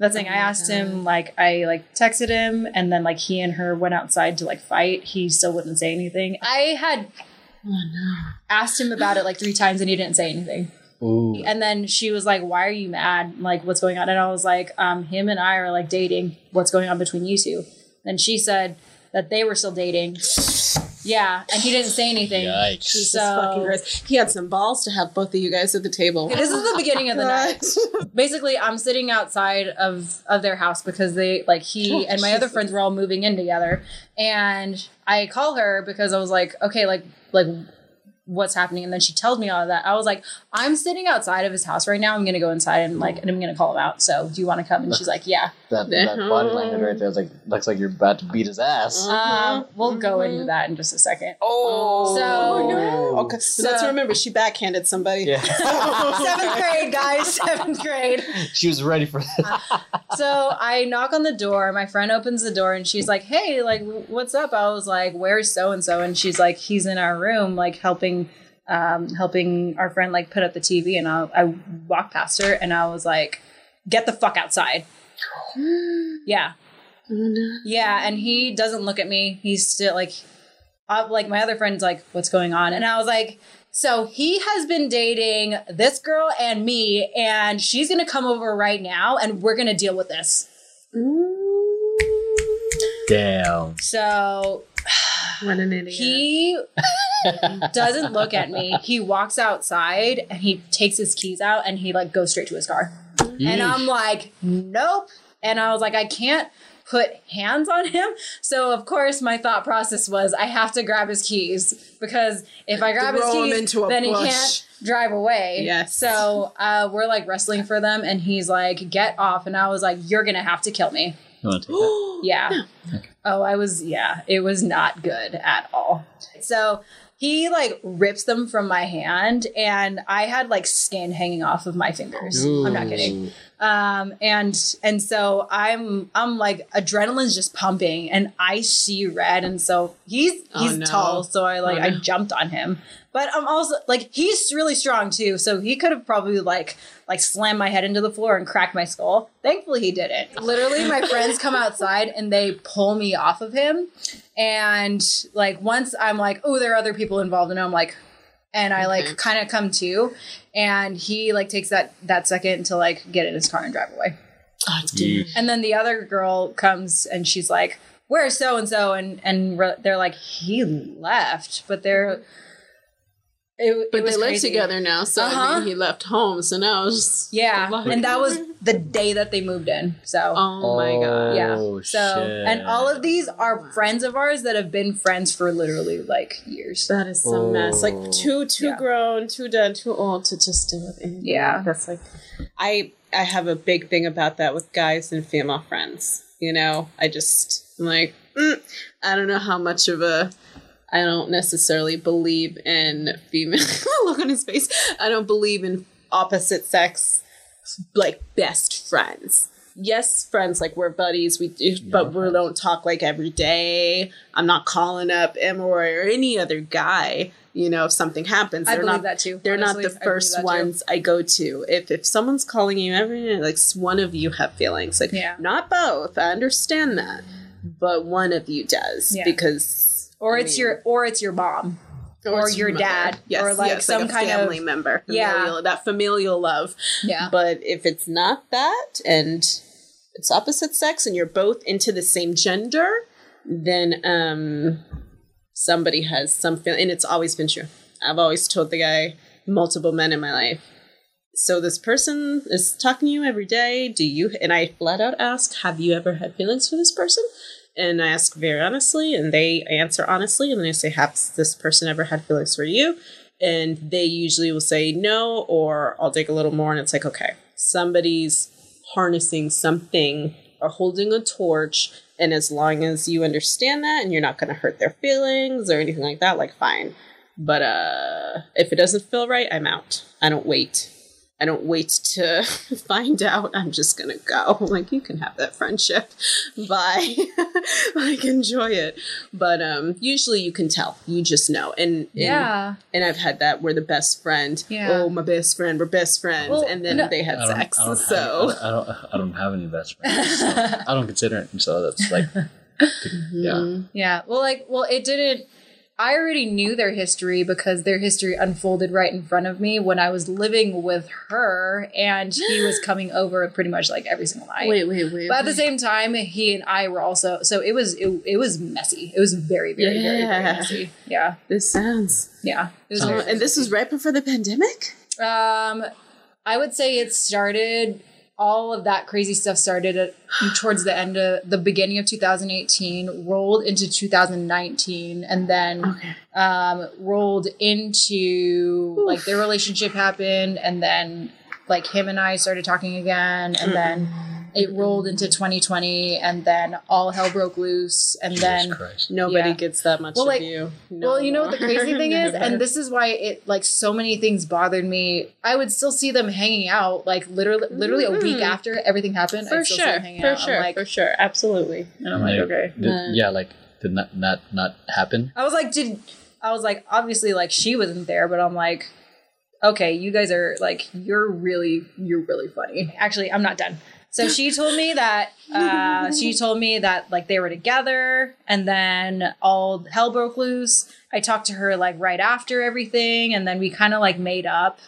that's the thing. I asked him, like, I like texted him, and then like he and her went outside to like fight. He still wouldn't say anything. I had asked him about it like three times, and he didn't say anything. Ooh. And then she was like, "Why are you mad? Like, what's going on?" And I was like, "Um, him and I are like dating. What's going on between you two? And she said that they were still dating. Yeah, and he didn't say anything. Yikes. Jesus So- fucking Christ. He had some balls to have both of you guys at the table. This is the beginning of the night. Basically, I'm sitting outside of of their house because they like he oh, and my other friends were all moving in together, and I call her because I was like, okay, like like what's happening, and then she tells me all of that. I was like, I'm sitting outside of his house right now. I'm gonna go inside and like and I'm gonna call him out. So do you want to come? And she's like, yeah. That, that uh-huh. body language right there is like looks like you're about to beat his ass. Um, we'll go mm-hmm. into that in just a second. Oh, So- Okay, so let's So- remember she backhanded somebody. Yeah, Seventh grade, guys. Seventh grade. she was ready for that. Uh, so I knock on the door. My friend opens the door and she's like, "Hey, like, what's up?" I was like, "Where's so and so?" And she's like, "He's in our room, like helping, um, helping our friend like put up the TV, and I, I walked past her and I was like, "Get the fuck outside!" yeah, yeah, and he doesn't look at me. He's still like, uh, like my other friend's like, "What's going on?" And I was like. So he has been dating this girl and me, and she's gonna come over right now, and we're gonna deal with this. Damn. So What an idiot. he doesn't look at me. He walks outside and he takes his keys out and he like goes straight to his car. And I'm like, nope. And I was like, I can't put hands on him. So of course my thought process was I have to grab his keys because if I grab his Throw him keys, into a then he can't drive away. Yes. So uh, we're like wrestling for them and he's like, get off. And I was like, you're gonna have to kill me. You want to take that? Yeah. Oh, I was, yeah, it was not good at all. So he like rips them from my hand, and I had like skin hanging off of my fingers. I'm not kidding. Um, and and so I'm I'm like adrenaline's just pumping, and I see red, and so he's Oh, he's no. tall, so I like Oh, I jumped on him. But I'm also like he's really strong too, so he could have probably like like slammed my head into the floor and cracked my skull. Thankfully, he didn't. Literally, my friends come outside and they pull me off of him, and like once I'm like, oh, there are other people involved, and I'm like, and I like Okay. kind of come to, and he like takes that that second to like get in his car and drive away. Oh, You- And then the other girl comes and she's like, "Where's so and so?" And and re- they're like, "He left," but they're. It, it But was they live together now, so Uh-huh. mean, he left home, so now it's just Yeah, Like- and that was the day that they moved in. So Oh my god! yeah, Oh, so shit. and all of these are friends of ours that have been friends for literally like years. That is some mess. Like Oh. too too Yeah. grown, too done, too old to just deal with anything. Yeah. That's like I I have a big thing about that with guys and female friends. You know, I just I'm like mm, I don't know how much of a I don't necessarily believe in female look on his face. I don't believe in opposite sex like best friends. Yes, friends like we're buddies. We do, but we don't talk like every day. I'm not calling up Emma or any other guy. You know, if something happens, I they're believe not that too. they're honestly. not the first that too. ones I go to. If if someone's calling you every day, like one of you have feelings. Like Yeah. not both. I understand that, but one of you does Yeah. because or I it's mean, your or it's your mom. or it's your mother. dad, yes, or, like, yes, some a kind of- family member. Yeah. familial, that familial love. Yeah, But if it's not that and it's opposite sex and you're both into the same gender, then um somebody has some feeling and it's always been true. I've always told the guy multiple men in my life. So this person is talking to you every day. Do you and I flat out ask, have you ever had feelings for this person? And I ask very honestly, and they answer honestly, and then I say, Has this person ever had feelings for you? And they usually will say no, or I'll dig a little more, and it's like, okay, somebody's harnessing something or holding a torch, and as long as you understand that and you're not going to hurt their feelings or anything like that, like fine. But uh, if it doesn't feel right, I'm out. I don't wait. I don't wait to find out. I'm just gonna go. Like you can have that friendship. Bye. like enjoy it. But um usually you can tell. You just know. And, and yeah. and I've had that We're the best friend, Yeah. oh my best friend, we're best friends, Well, and then no- they had I sex. I so have, I, don't, I don't I don't have any best friends. So I don't consider it. So that's like yeah. Yeah. Well, like, well, it didn't. I already knew their history because their history unfolded right in front of me when I was living with her, and he was coming over pretty much like every single night. wait, wait, wait. But at the same time, he and I were also so it was it, it was messy. It was very very very, very messy. Yeah, this sounds. yeah. It was Oh, and this was right before the pandemic. um, I would say it started. All of that crazy stuff started at, towards the end of the beginning of 2018, rolled into 2019, and then Okay. um, rolled into like their relationship happened, and then like him and I started talking again, and then it rolled into 2020, and then all hell broke loose, and Jesus then Christ. Nobody Yeah. gets that much Well, of like- you. well, you know what the crazy thing is, and this is why it like so many things bothered me. I would still see them hanging out, like literally, literally a week Mhm. after everything happened. for I'd still see sure, them hanging for out. sure, like, for sure, absolutely. and I'm like, Like, okay. did- yeah, like did not not not happen. I was like, did I was like, obviously, like she wasn't there, but I'm like, okay, you guys are like, you're really, you're really funny. Actually, I'm not done. So she told me that uh, she told me that like they were together, and then all hell broke loose. I talked to her like right after everything, and then we kind of like made up.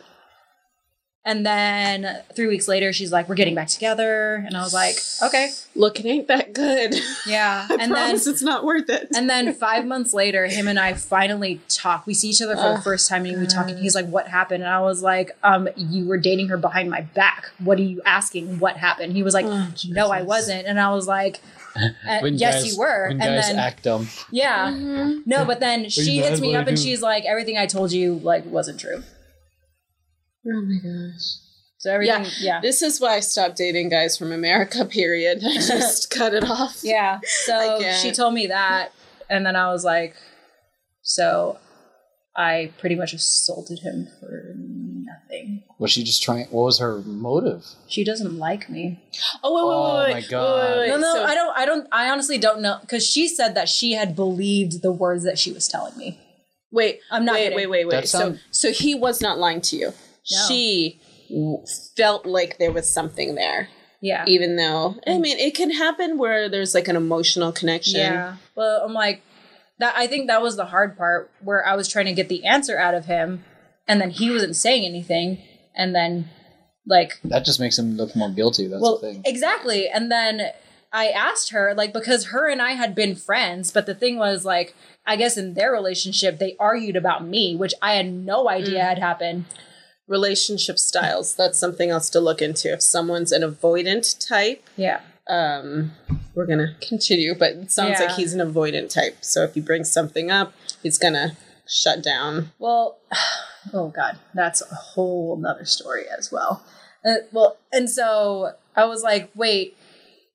And then three weeks later, she's like, "We're getting back together," and I was like, "Okay, Look, it ain't that good. yeah." I and then promise it's not worth it. and then five months later, him and I finally talk. We see each other for the first time, and we talk. And he's like, "What happened?" And I was like, "Um, you were dating her behind my back. What are you asking? What happened?" He was like, "No, I wasn't." And I was like, uh, When "Yes, guys- you were." When And guys then act dumb. yeah, no, but then she hits me up and do? she's like, "Everything I told you like wasn't true." Oh my gosh. So everything, yeah, This is why I stopped dating guys from America, period. I just cut it off. yeah. So she told me that, and then I was like, "So." I pretty much assaulted him for nothing. Was she just trying? What was her motive? She doesn't like me. Oh, wait, wait, Oh wait, my God. Wait, wait, No, wait. no, So- I don't. I don't. I honestly don't know because she said that she had believed the words that she was telling me. Wait, I'm not Wait, kidding. wait, wait, wait. That So, so he was not lying to you. No. She w- felt like there was something there, Yeah, even though I mean, it can happen where there's like an emotional connection. yeah. Well, I'm like that. I think that was the hard part where I was trying to get the answer out of him, and then he wasn't saying anything, and then like That just makes him look more guilty. That's well, the thing. exactly. And then I asked her, like, because her and I had been friends, but the thing was, like, I guess in their relationship, they argued about me, which I had no idea Mm. had happened. Relationship styles. That's something else to look into. If someone's an avoidant type, Yeah. um, we're gonna continue, but it sounds Yeah. like he's an avoidant type. So if you bring something up, he's gonna shut down. Well, oh God, that's a whole nother story as well. Uh, well, and so I was like, wait,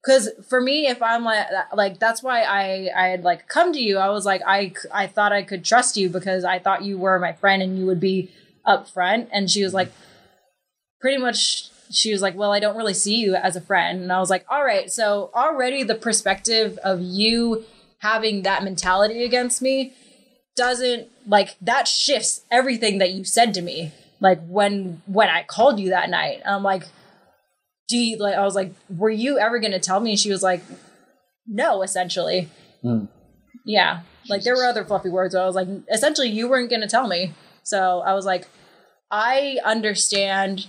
because for me, if I'm like, like that's why I I had like come to you. I was like, I I thought I could trust you because I thought you were my friend and you would be upfront. And she was like, pretty much. She was like, "Well, I don't really see you as a friend," and I was like, "All right." So already the perspective of you having that mentality against me doesn't like that shifts everything that you said to me like when when i called you that night i'm like do you like i was like were you ever gonna tell me and she was like no essentially Hmm. yeah like there were other fluffy words i was like essentially you weren't gonna tell me so i was like i understand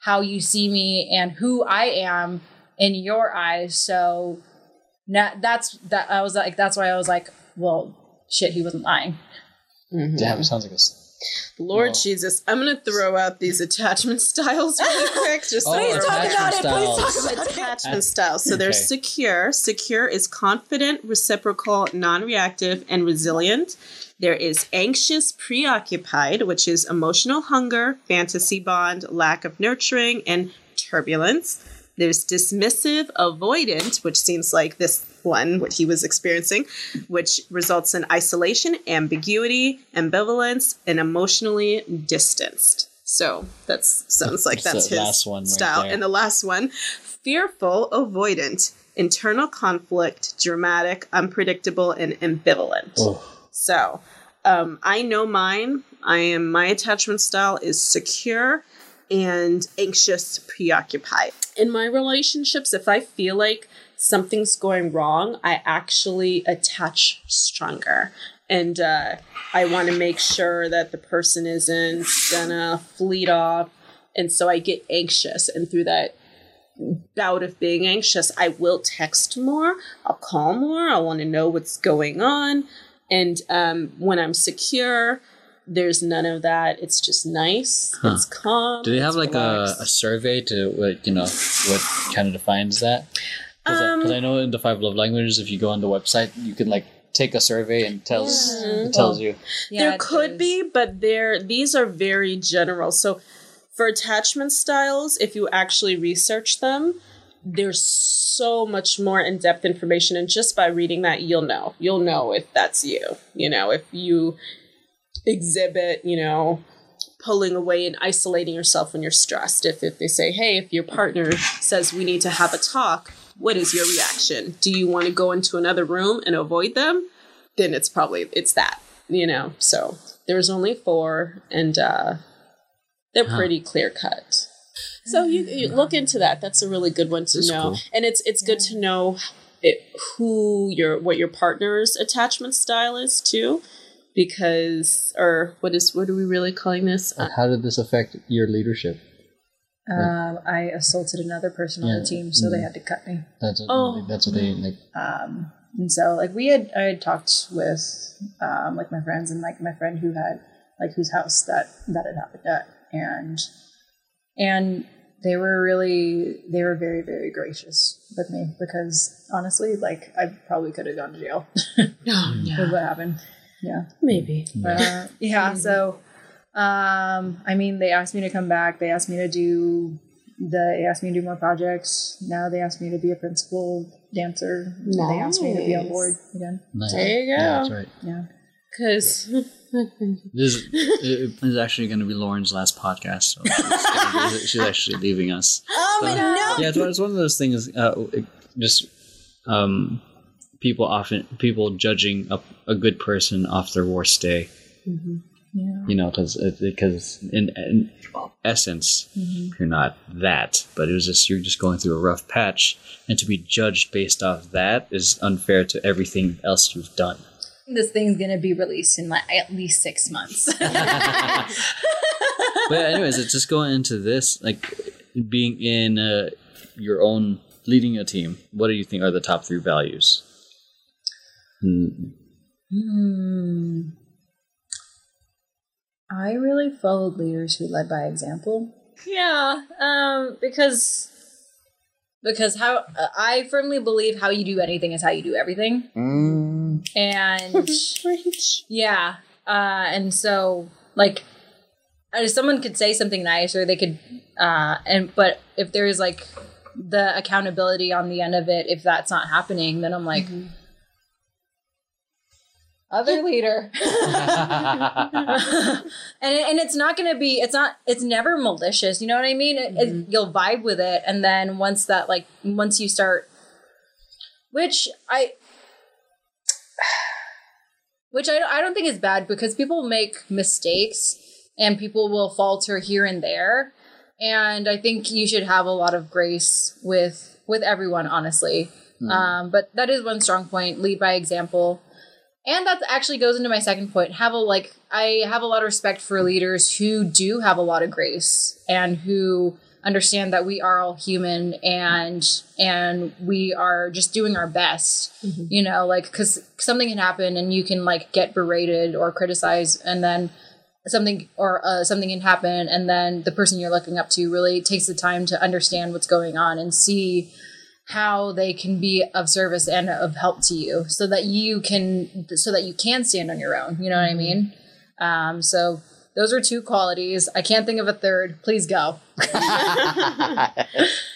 how you see me and who i am in your eyes so now that's that i was like that's why i was like well shit he wasn't lying mm-hmm. Damn, it sounds like a. s- Lord Well- Jesus, I'm gonna throw out these attachment styles really quick. Just oh, so Oh, we're- talk about it, please talk So about it. attachment styles. So there's Okay. secure. Secure is confident, reciprocal, non-reactive, and resilient. There is anxious, preoccupied, which is emotional hunger, fantasy bond, lack of nurturing, and turbulence. There's dismissive, avoidant, which seems like this one, what he was experiencing, which results in isolation, ambiguity, ambivalence, and emotionally distanced. So that sounds like That's that's his last one right style. there. and the last one, fearful, avoidant, internal conflict, dramatic, unpredictable, and ambivalent. Oh, So um, I know mine. I am my attachment style is secure and anxious, preoccupied. In my relationships, if I feel like something's going wrong, I actually attach stronger. And uh, I want to make sure that the person isn't gonna fleet off. And so I get anxious. And through that bout of being anxious, I will text more, I'll call more, I want to know what's going on. And um, when I'm secure, there's none of that. It's just nice. Huh. It's calm. do they have like a, a survey to what you know what kind of defines that? Because Um, I, know in the five love languages, if you go on the website, you can like take a survey and tells Yeah. it tells you. yeah, there could is. be, but there these are very general. So for attachment styles, if you actually research them, there's so much more in-depth information and just by reading that you'll know. You'll know if that's you. You know, if you exhibit, you know, pulling away and isolating yourself when you're stressed. If if they say, "Hey, if your partner says we need to have a talk, what is your reaction? Do you want to go into another room and avoid them?" Then it's probably it's that. you know. So there's only four, and uh, they're Huh. pretty clear cut. So you, you look into that. That's a really good one to That's know, cool. and it's it's good to know it, who your what your partner's attachment style is too, because or what is what are we really calling this? Uh, How did this affect your leadership? Um, I assaulted another person on the team, so they Mhm. had to cut me. That's what, Oh. that's what they like. Um, and so like we had I had talked with um, like my friends and like my friend who had like whose house that that had happened at and and they were really they were very very gracious with me because honestly like I probably could have gone to jail. Oh, with yeah, what happened. Yeah. Maybe. uh, yeah so um I mean they asked me to come back. They asked me to do the they asked me to do more projects. Now they asked me to be a principal dancer. They asked me to be on board again. Nice. There you go. Yeah, that's right. yeah Because This, is actually going to be Lauren's last podcast. So she's, she's actually leaving us. oh my god Yeah, it's one, of those things. Uh, just um, people often people judging a, a good person off their worst day. yeah You know, because because in, in essence you're not that, but it was just you're just going through a rough patch, and to be judged based off that is unfair to everything else you've done. This thing's gonna be released in like at least six months but anyways, it's just going into this, like being in uh, your own leading a team. What do you think are the top three values? Hmm. Hmm. I really followed leaders who led by example. Yeah, um, because because how uh, I firmly believe how you do anything is how you do everything, and yeah, uh, and so like, someone could say something nice, or they could, uh, and but if there's like the accountability on the end of it, if that's not happening, then I'm like. Other leader. and and it's not going to be it's not it's never malicious you know what i mean it, it, you'll vibe with it and then once that like once you start which i which I, I don't think is bad because people make mistakes and people will falter here and there. And i think you should have a lot of grace with with everyone honestly. Um, but that is one strong point lead by example. And that actually goes into my second point. Have a like i have a lot of respect for leaders who do have a lot of grace and who understand that we are all human and and we are just doing our best you know like because something can happen and you can like get berated or criticized and then something or uh, something can happen and then the person you're looking up to really takes the time to understand what's going on and see how they can be of service and of help to you so that you can so that you can stand on your own you know what i mean? Um, so those are two qualities i can't think of a third please go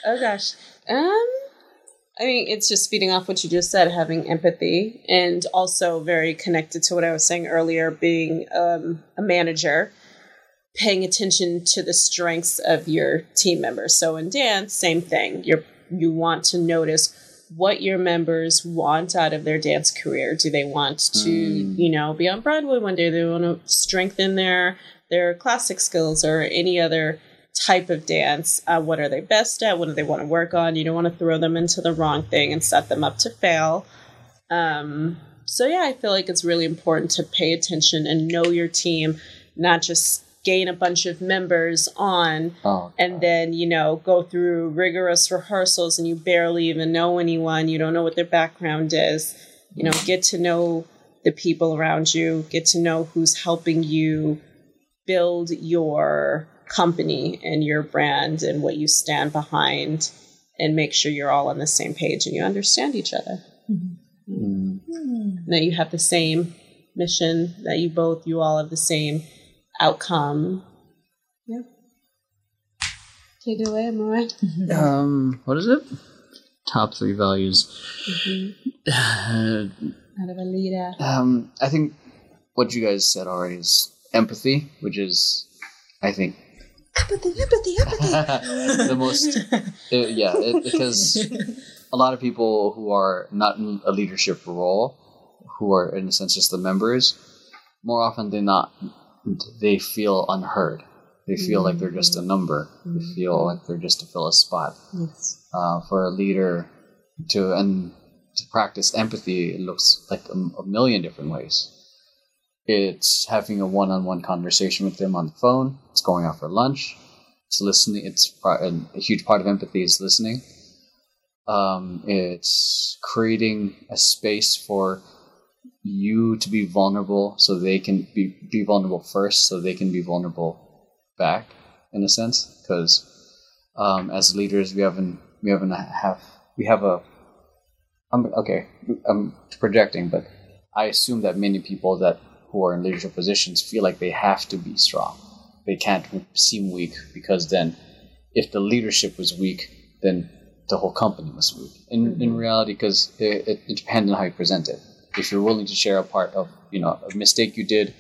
Oh gosh. Um I mean it's just feeding off what you just said, having empathy and also very connected to what I was saying earlier, being um, a manager, paying attention to the strengths of your team members. So in dance, same thing. You're you want to notice what your members want out of their dance career. Do they want to, you know, be on Broadway one day? Do they want to strengthen their their classic skills or any other type of dance. Uh, what are they best at? What do they want to work on? You don't want to throw them into the wrong thing and set them up to fail. Um, so, yeah, I feel like it's really important to pay attention and know your team, not just gain a bunch of members on Oh, and then, you know, go through rigorous rehearsals and you barely even know anyone. You don't know what their background is. You know, get to know the people around you, get to know who's helping you build your company and your brand and what you stand behind and make sure you're all on the same page and you understand each other. Mm-hmm. Hmm. That you have the same mission, that you both, you all have the same outcome. Yeah. Take it away, Amore. um, what is it? Top three values. Out of a leader. Um, I think what you guys said already is empathy, which is, I think, Empathy, empathy, empathy. the most. uh, yeah, it, because a lot of people who are not in a leadership role, who are in a sense just the members, more often than not, they feel unheard. They feel like they're just a number. They feel like they're just to fill a spot. Yes. Uh, for a leader to and to practice empathy, it looks like a, a million different ways. It's having a one-on-one conversation with them on the phone. It's going out for lunch. It's listening. It's a huge part of empathy is listening. Um, it's creating a space for you to be vulnerable, so they can be be vulnerable first, so they can be vulnerable back, in a sense. Because um, as leaders, we haven't we haven't have we have a I'm okay. I'm projecting, but I assume that many people that who are in leadership positions feel like they have to be strong. They can't seem weak because then, if the leadership was weak, then the whole company was weak. In in reality, because it, it, it depends on how you present it. If you're willing to share a part of you know a mistake you did,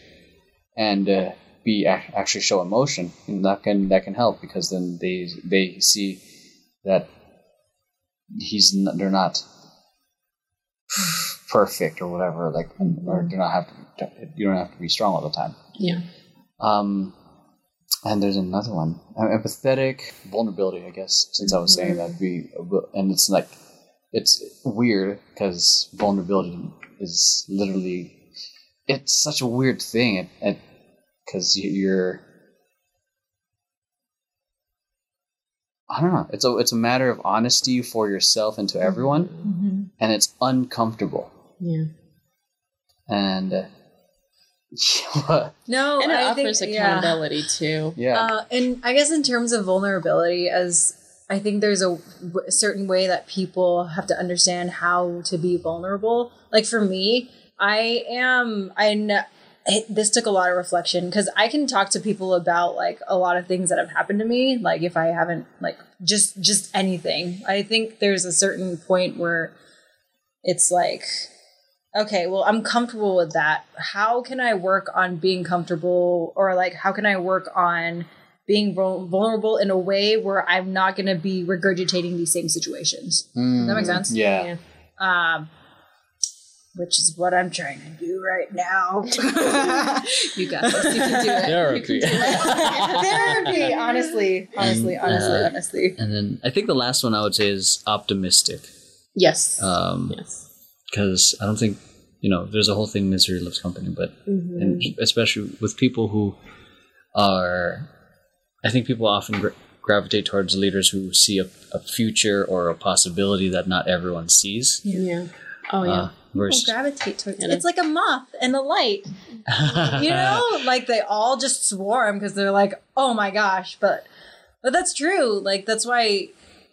and uh, be actually show emotion, and that can that can help because then they they see that he's not, they're not perfect or whatever like or do not have to you don't have to be strong all the time. Yeah. um and there's another one. Uh, empathetic. Vulnerability i guess since i was saying that we and it's like it's weird because vulnerability is literally it's such a weird thing because you're I don't know. It's a it's a matter of honesty for yourself and to everyone, and it's uncomfortable. Yeah. And uh, No, And it I offers think, yeah. accountability too. yeah, Uh, and I guess in terms of vulnerability, as I think there's a, w- a certain way that people have to understand how to be vulnerable. Like for me, I am I kn- it, this took a lot of reflection because I can talk to people about like a lot of things that have happened to me. Like if I haven't like just just anything, I think there's a certain point where it's like okay well i'm comfortable with that how can i work on being comfortable or like how can i work on being vulnerable in a way where i'm not going to be regurgitating these same situations. Does that makes sense? yeah. um which is what i'm trying to do right now. You got this. You can do it. Therapy. therapy honestly. Honestly And, honestly uh, honestly. and then I think the last one I would say is optimistic, Yes. um, yes. because I don't think you know there's a whole thing misery loves company, but and especially with people who are, I think people often gra- gravitate towards leaders who see a, a future or a possibility that not everyone sees. Yeah. Oh yeah. Uh, versus, People gravitate towards And it's like a moth and a light you know like they all just swarm because they're like oh my gosh but but that's true like that's why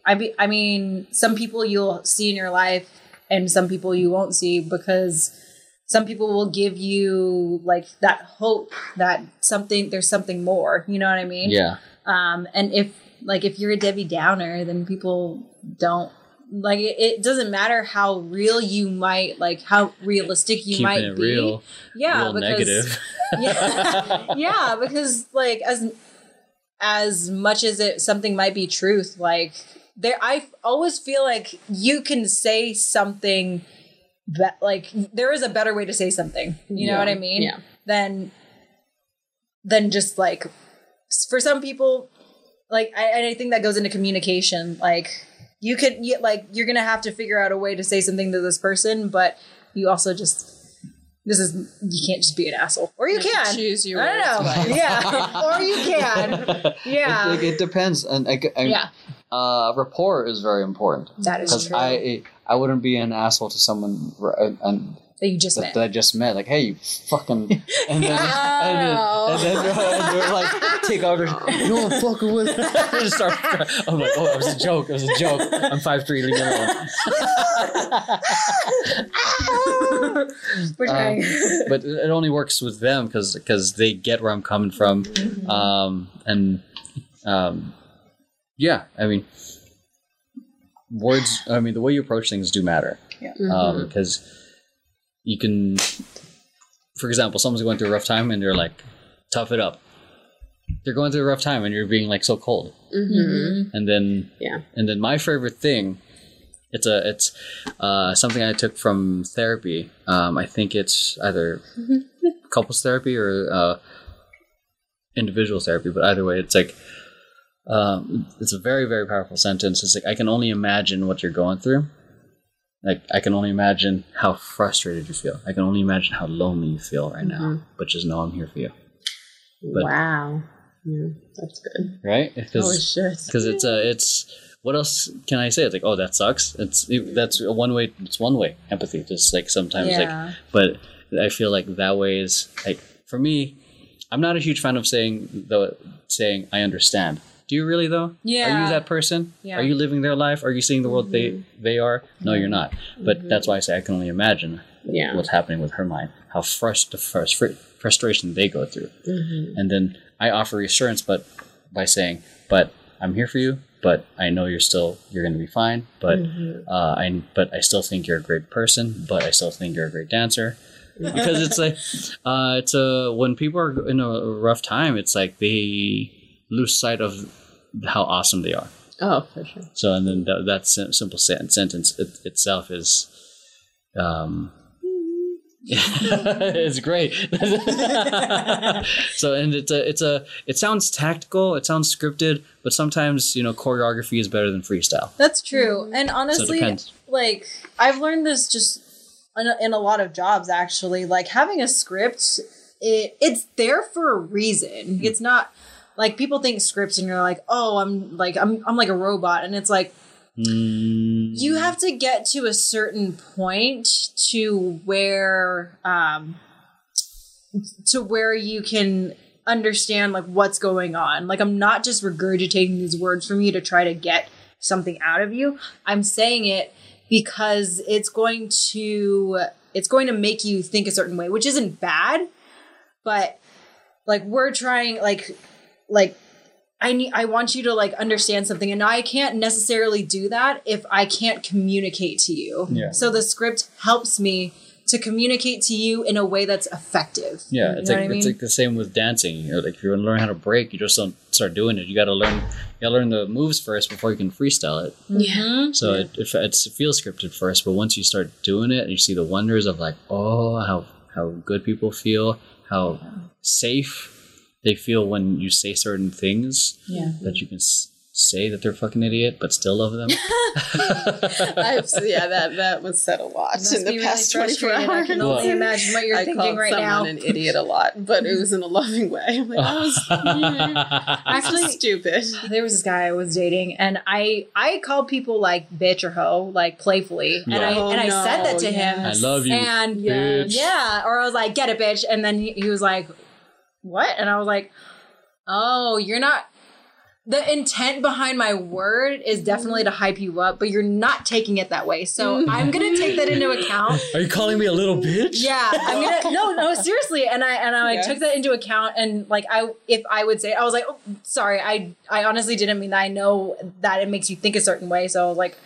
i be i mean some people you'll see in your life and some people you won't see because some people will give you like that hope that something there's something more you know what i mean? Yeah, um and if like if you're a debbie downer then people don't like it, it doesn't matter how real you might like how realistic you keeping might be. real, yeah real because negative. yeah. Yeah because like as as much as it something might be truth like there i always feel like you can say something that like there is a better way to say something you know Yeah. what i mean? Yeah. than than just like for some people like I, and I think that goes into communication like you could you, like you're gonna have to figure out a way to say something to this person but you also just this is you can't just be an asshole. Or you, You can. choose your i don't know. Yeah. Or you can. Yeah. It, it depends, and I, I, yeah. uh, rapport is very important. That is true. I I wouldn't be an asshole to someone r- and, and that you just that, met that I just met. Like, hey, you fucking, and then, and then, and then, and they're like, take out their, you know what I'm fucking with? just start, I'm like, oh, it was a joke. It was a joke. I'm five three. Leave me alone. We're trying. but it only works with them because because they get where I'm coming from, um, and um, yeah, I mean, words. I mean, the way you approach things do matter Mm-hmm. because you can, for example, someone's going through a rough time and you're like, tough it up. They're going through a rough time and you're being like so cold, Mm-hmm. and then Yeah. and then my favorite thing, it's a it's uh, something I took from therapy. Um, I think it's either couples therapy or uh, individual therapy, but either way, it's like um, it's a very very powerful sentence. It's like I can only imagine what you're going through. Like I can only imagine how frustrated you feel. I can only imagine how lonely you feel right now. But just know I'm here for you, But- wow. Yeah, that's good. right? Because shit. because it's uh, it's what else can I say? It's like oh that sucks. It's that's a one way. It's one way empathy. Just like sometimes like but I feel like that way is like for me. I'm not a huge fan of saying the saying I understand. Do you really though? Yeah. Are you that person? Yeah. Are you living their life? Are you seeing the world they mm-hmm. they are? No, you're not. But mm-hmm. that's why I say I can only imagine Yeah. what's happening with her mind, how frust- the frust- frustration they go through, mm-hmm. and then I offer reassurance, but by saying, "But I'm here for you. But I know you're still you're going to be fine. But uh, I but I still think you're a great person. But I still think you're a great dancer." because it's like uh, it's a when people are in a rough time, it's like they lose sight of how awesome they are. Oh, for sure. So and then that, that sim- simple sen- sentence it, itself is, um, it's great. so and it's a it's a it sounds tactical, it sounds scripted, but sometimes you know choreography is better than freestyle. That's true. And honestly, depends. like I've learned this just in a, in a lot of jobs actually. Like having a script, it it's there for a reason. It's not like people think scripts and you're like, "Oh, I'm like I'm I'm like a robot." And it's like Mm, you have to get to a certain point to where um to where you can understand like what's going on. Like i'm not just regurgitating these words from you to try to get something out of you. I'm saying it because it's going to it's going to make you think a certain way which isn't bad. But like we're trying like like I need I want you to like understand something and I can't necessarily do that if I can't communicate to you. Yeah. So the script helps me to communicate to you in a way that's effective. Yeah, You it's know like what I it's like the same with dancing. You know, like if you want to learn how to break, you just don't start doing it. You got to learn. You got to learn the moves first before you can freestyle it. Yeah. So it, if it's, it feels scripted first, but once you start doing it, and you see the wonders of like, oh, how how good people feel, how safe they feel when you say certain things Yeah. that you can s- say that they're a fucking idiot, but still love them. I've, yeah, that that was said a lot in the be past really 24 frustrating. I can only Well- imagine what you're I thinking called right someone now. an idiot a lot, but it was in a loving way. I'm like, oh, that was Actually, actually stupid. there was this guy I was dating, and I I called people like bitch or hoe, like playfully, and I Oh, and I said that to no, him. I love you, And bitch. yeah, or I was like, get it, bitch, and then he, he was like, what? And I was like, oh, you're not. The intent behind my word is definitely to hype you up, but you're not taking it that way. So mm-hmm. I'm gonna take that into account. Are you calling me a little bitch? Yeah, I'm gonna no, no, seriously. And I and I like, Yes. took that into account. And like I, if I would say, I was like, oh, sorry, I I honestly didn't mean that. I know that it makes you think a certain way. So I was like,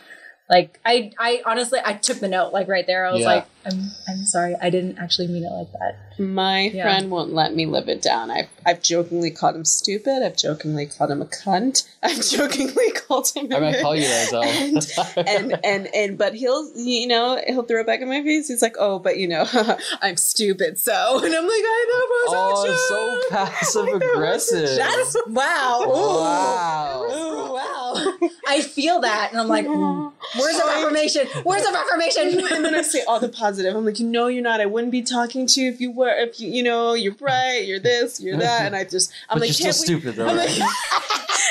like I I honestly I took the note like right there. I was Yeah. like, I'm I'm sorry, I didn't actually mean it like that. My Yeah. friend won't let me live it down. I've, I've jokingly called him stupid. I've jokingly called him a cunt. I've jokingly called him. I a might call you that though. and and and but he'll you know he'll throw it back in my face. He's like, oh, but you know, I'm stupid. So and I'm like, I know. oh, it's so passive aggressive. That's wow. wow. Ooh, wow. I feel that, and I'm like, ooh, words of affirmation. Words of affirmation. and then I say all the positive. I'm like, you know, you're not. I wouldn't be talking to you if you were. If you, you know, you're bright. You're this. You're that. And I just, I'm But like, you're still can't we- stupid though. I'm right? like,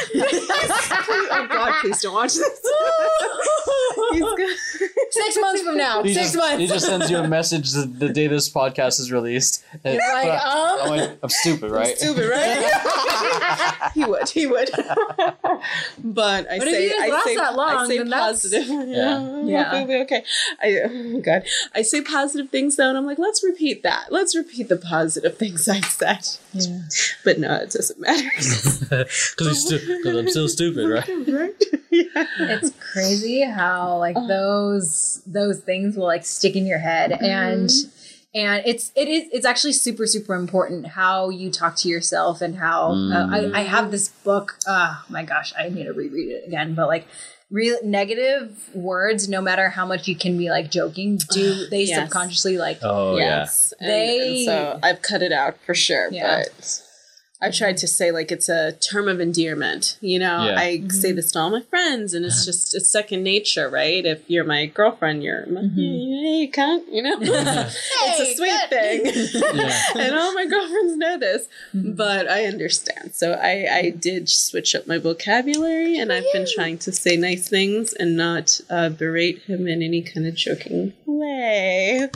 oh God, please don't watch this. He's good. Six months from now. He Six just, months. He just sends you a message the, the day this podcast is released. And like, but- um, I'm, like, I'm stupid, right? Stupid, right? he would. He would. but I But if say, you just I last say, that long, I say then that's- positive. Yeah. Yeah. It'll be okay. I, oh God, I say positive things though, and I'm like, let's repeat that. Let's repeat the positive things I said. Yeah. But no, it doesn't matter. Because stu- I'm still stupid, right? right? yeah. it's crazy how like uh-huh. those those things will like stick in your head and mm-hmm. And it's it is it's actually super super important how you talk to yourself and how uh, I, I have this book oh my gosh i need to reread it again but like real negative words, no matter how much you can be like joking, do they Yes. subconsciously like Oh yes. And- They- and so I've cut it out for sure. Yeah. But I tried to say like it's a term of endearment. You know, Yeah. I mm-hmm. say this to all my friends, and it's just it's second nature, right? If you're my girlfriend, you're mm-hmm. my, hey cunt, you know. it's a sweet cunt. thing, Yeah. and all my girlfriends know this. Mm-hmm. But I understand, so I I did switch up my vocabulary, and I've been trying to say nice things and not uh, berate him in any kind of joking way.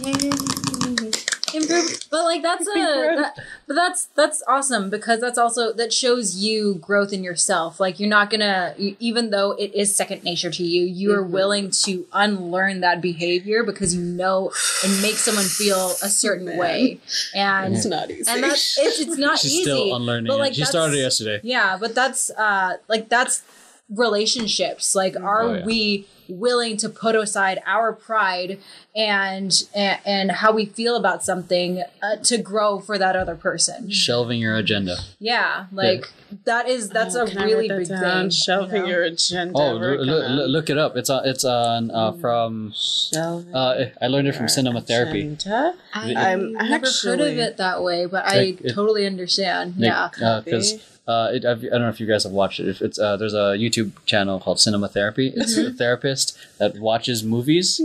Improve but like that's a that, but that's that's awesome because that's also that shows you growth in yourself like you're not gonna even though it is second nature to you you are Mhm. willing to unlearn that behavior because you know it makes someone feel a certain Man. way and It's not easy. and that's it's, it's not She's easy still unlearning. but, it. like, she started yesterday. yeah, but that's uh like that's relationships. Like are Oh, yeah. we willing to put aside our pride and and, and how we feel about something uh, to grow for that other person? Shelving your agenda. Yeah, like that is that's Oh, a really write big down? thing. Shelving you know? your agenda. Oh, l- l- look it up. It's on. It's on uh, from. Shelving Uh, I learned it from cinema therapy. I, I'm I've never heard of it that way, but Like, I it- totally understand. yeah. because uh, it, I've, I don't know if you guys have watched it. It's uh, there's a YouTube channel called Cinema Therapy. It's Mm-hmm. a therapist that watches movies.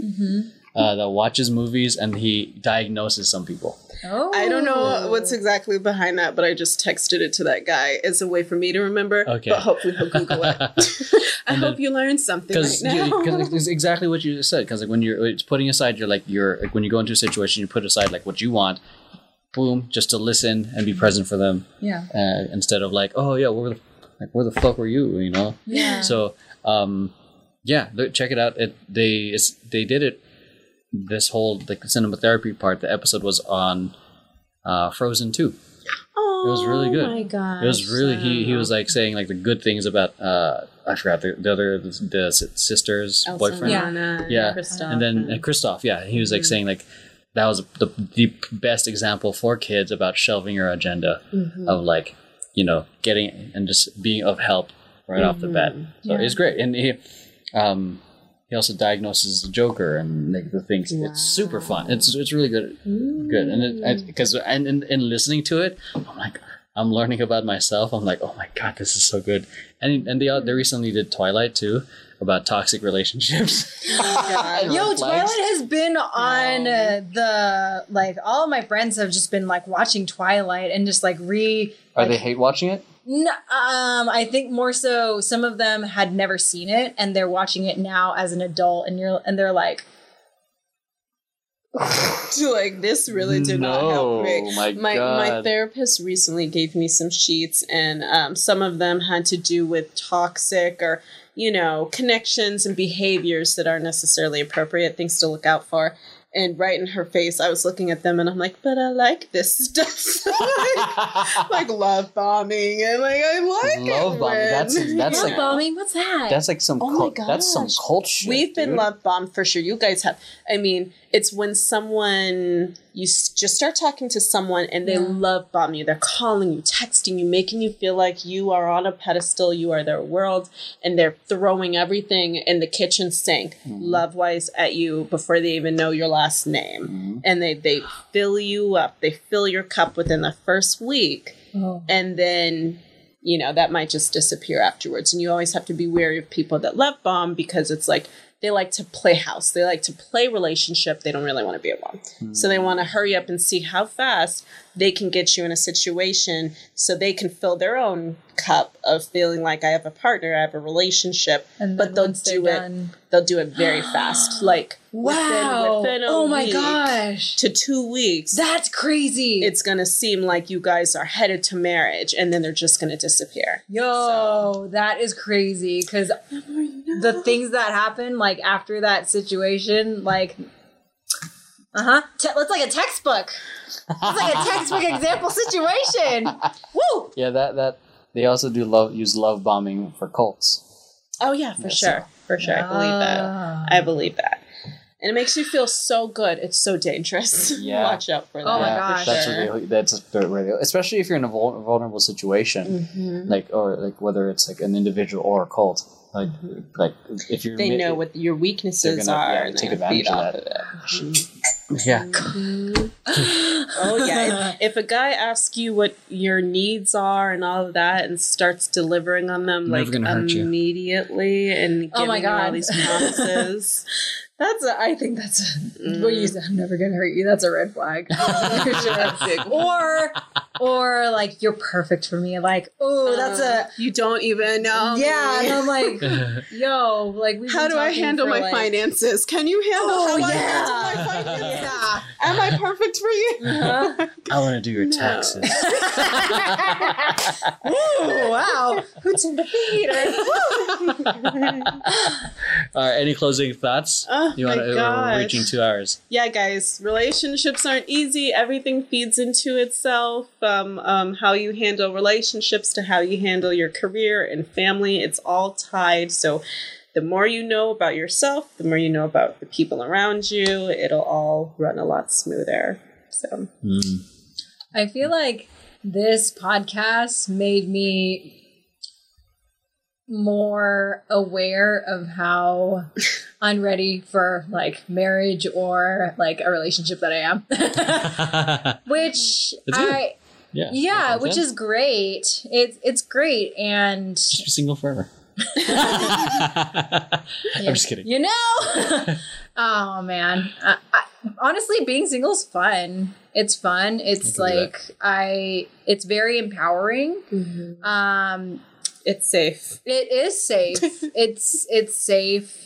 Uh, that watches movies and he diagnoses some people. Oh, I don't know what's exactly behind that, but I just texted it to that guy as a way for me to remember. Okay. But hopefully he'll Google it. I And hope then- you learned something because right now. it's exactly what you said. Because like when you're it's putting aside, you're like you're like when you go into a situation, you put aside like what you want. Boom, just to listen and be present for them Yeah. uh, instead of like, oh yeah, where the like where the fuck were you? You know. Yeah. So um, yeah, look, check it out. It they it's, they did it. This whole like cinema therapy part. The episode was on uh, Frozen two. oh, it was really good. my god. It was really he he was like saying like the good things about uh I forgot the, the other the, the sister's boyfriend. Yeah. Yeah, Kristoff and then Kristoff, yeah, he was like saying like that was the the best example for kids about shelving your agenda mm-hmm. of like you know getting and just being of help right off the bat. Mm-hmm. So Yeah. it's great, and he um he also diagnoses the Joker and like the things. It's super fun. It's it's really good, good, and because mm. and in, in listening to it, I'm like. I'm learning about myself. I'm like, oh my god, this is so good. And and they they recently did Twilight too about toxic relationships. God. Yo, Red flags. Twilight has been on uh, the like all of my friends have just been like watching Twilight and just like re. Are like, they hate watching it? N- um, I think more so some of them had never seen it and they're watching it now as an adult and you're and they're like, like this really did not help me. My my, God. my therapist recently gave me some sheets, and um, some of them had to do with toxic or you know connections and behaviors that aren't necessarily appropriate, things to look out for. And right in her face, I was looking at them, and I'm like, "But I like this stuff, like, like love bombing, and like I like Love it bombing, when- that's- that's "Love like- bombing, what's that?" That's like some Oh my cult, that's some gosh. cult shit. We've been dude. love bombed for sure. You guys have. I mean, it's when someone you s- just start talking to someone and they Yeah. love bomb you. They're calling you, texting you, making you feel like you are on a pedestal. You are their world, and they're throwing everything in the kitchen sink, mm-hmm. love wise, at you before they even know your last name. Mm-hmm. And they they fill you up. They fill your cup within the first week Oh. and then you know that might just disappear afterwards and you always have to be wary of people that love bomb because it's like they like to play house. They like to play relationship. They don't really want to be alone. So they want to hurry up and see how fast they can get you in a situation so they can fill their own cup of feeling like i have a partner i have a relationship but they'll do it done- they'll do it very fast. Like Wow! within, within a oh my week gosh, to two weeks that's crazy! it's going to seem like you guys are headed to marriage and then they're just going to disappear. Yo, that is crazy because the things that happen like after that situation, like, uh huh. Te- it's like a textbook. It's like a textbook example situation. Woo! Yeah, that that they also do love use love bombing for cults. Oh, yeah, for Yes. sure. For sure. I believe that. I believe that. And it makes you feel so good. It's so dangerous. Yeah. Watch out for that. Oh my Yeah, gosh. that's Sure. what they, that's where they, especially if you're in a vul- vulnerable situation, Mhm. like or like whether it's like an individual or a cult. Like, like if you're They mi- know what your weaknesses gonna, are yeah, and take advantage feed of off that. of it. yeah. Oh yeah. If, if a guy asks you what your needs are and all of that and starts delivering on them Never like gonna you. immediately and giving Oh my you all these promises. That's a, I think that's a, Mm. what you said. I'm never gonna hurt you. That's a red flag. For sure. Big or or like you're perfect for me. Like oh that's a you don't even know. yeah. me. And I'm like yo like we've How do I handle my like- finances? Can you handle Oh how yeah. I handle my finances? yeah. Am I perfect for you? Uh-huh. I want to do your No. taxes. Ooh, wow. Who turned the theater? All right. Any closing thoughts? Oh you want to? We're reaching two hours. yeah, guys, relationships aren't easy. Everything feeds into itself. Um, um, how you handle relationships to how you handle your career and family, it's all tied. So, the more you know about yourself, the more you know about the people around you, it'll all run a lot smoother. So, Mm. I feel like this podcast made me more aware of how unready for like marriage or like a relationship that I am. which It's good. I yeah. yeah, Makes which sense. is great. It's it's great and just be single forever. I'm just kidding. You know? oh man. I, I, honestly, being single is fun. It's fun. It's I like I it's very empowering. Um it's safe. it is safe. it's it's safe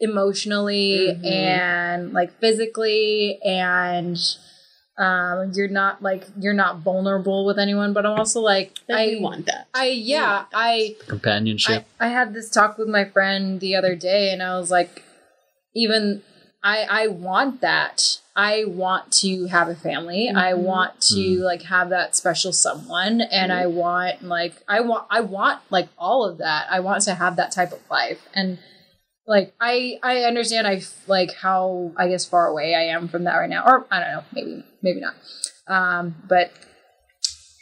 emotionally Mhm. and like physically and um you're not like you're not vulnerable with anyone but i'm also like And i want that. i yeah i Companionship. I, I had this talk with my friend the other day and I was like, even I I want that. I want to have a family. I Mhm. want to Mm. like have that special someone and I want like I want I want like all of that. I want to have that type of life. And like I I understand I f- like how I guess far away I am from that right now. Or I don't know, maybe maybe not. Um but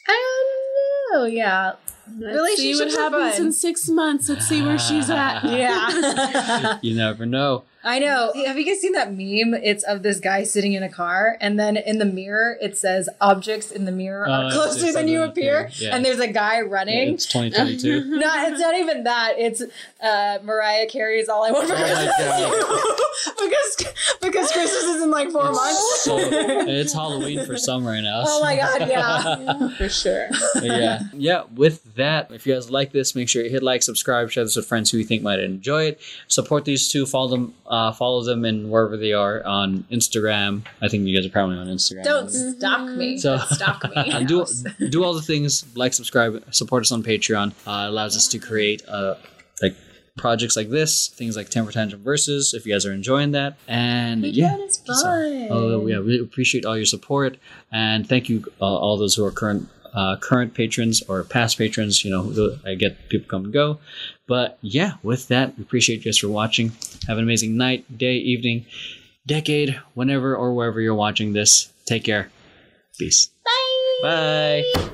I don't know. Yeah. Let's see what Relationships happens fun. in six months. Let's see where she's at. Yeah. you never know. I know. Have you guys seen that meme? It's of this guy sitting in a car, and then in the mirror it says "Objects in the mirror are it's closer than you appear," yeah. and there's a guy running. It's 2022. no, it's not even that. It's uh, Mariah Carey's "All I Want for Oh Christmas" because because Christmas is in like four months. so it's Halloween for some right now. oh my god, yeah. For sure. But yeah, yeah. With that, if you guys like this, make sure you hit like, subscribe, share this with friends who you think might enjoy it. Support these two. Follow them. Uh, follow them in wherever they are on Instagram. I think you guys are probably on Instagram. Don't stalk me. So- Don't stalk me. And do do all the things like subscribe, support us on Patreon. Uh, it allows us to create uh, like projects like this, things like Temper Tantrum versus. If you guys are enjoying that, and yeah, it's so- fun. Oh yeah, we appreciate all your support and thank you uh, all those who are current uh, current patrons or past patrons. You know, I get people come and go, but yeah, with that, we appreciate you guys for watching. Have an amazing night, day, evening, decade, whenever or wherever you're watching this. Take care. Peace. Bye. Bye.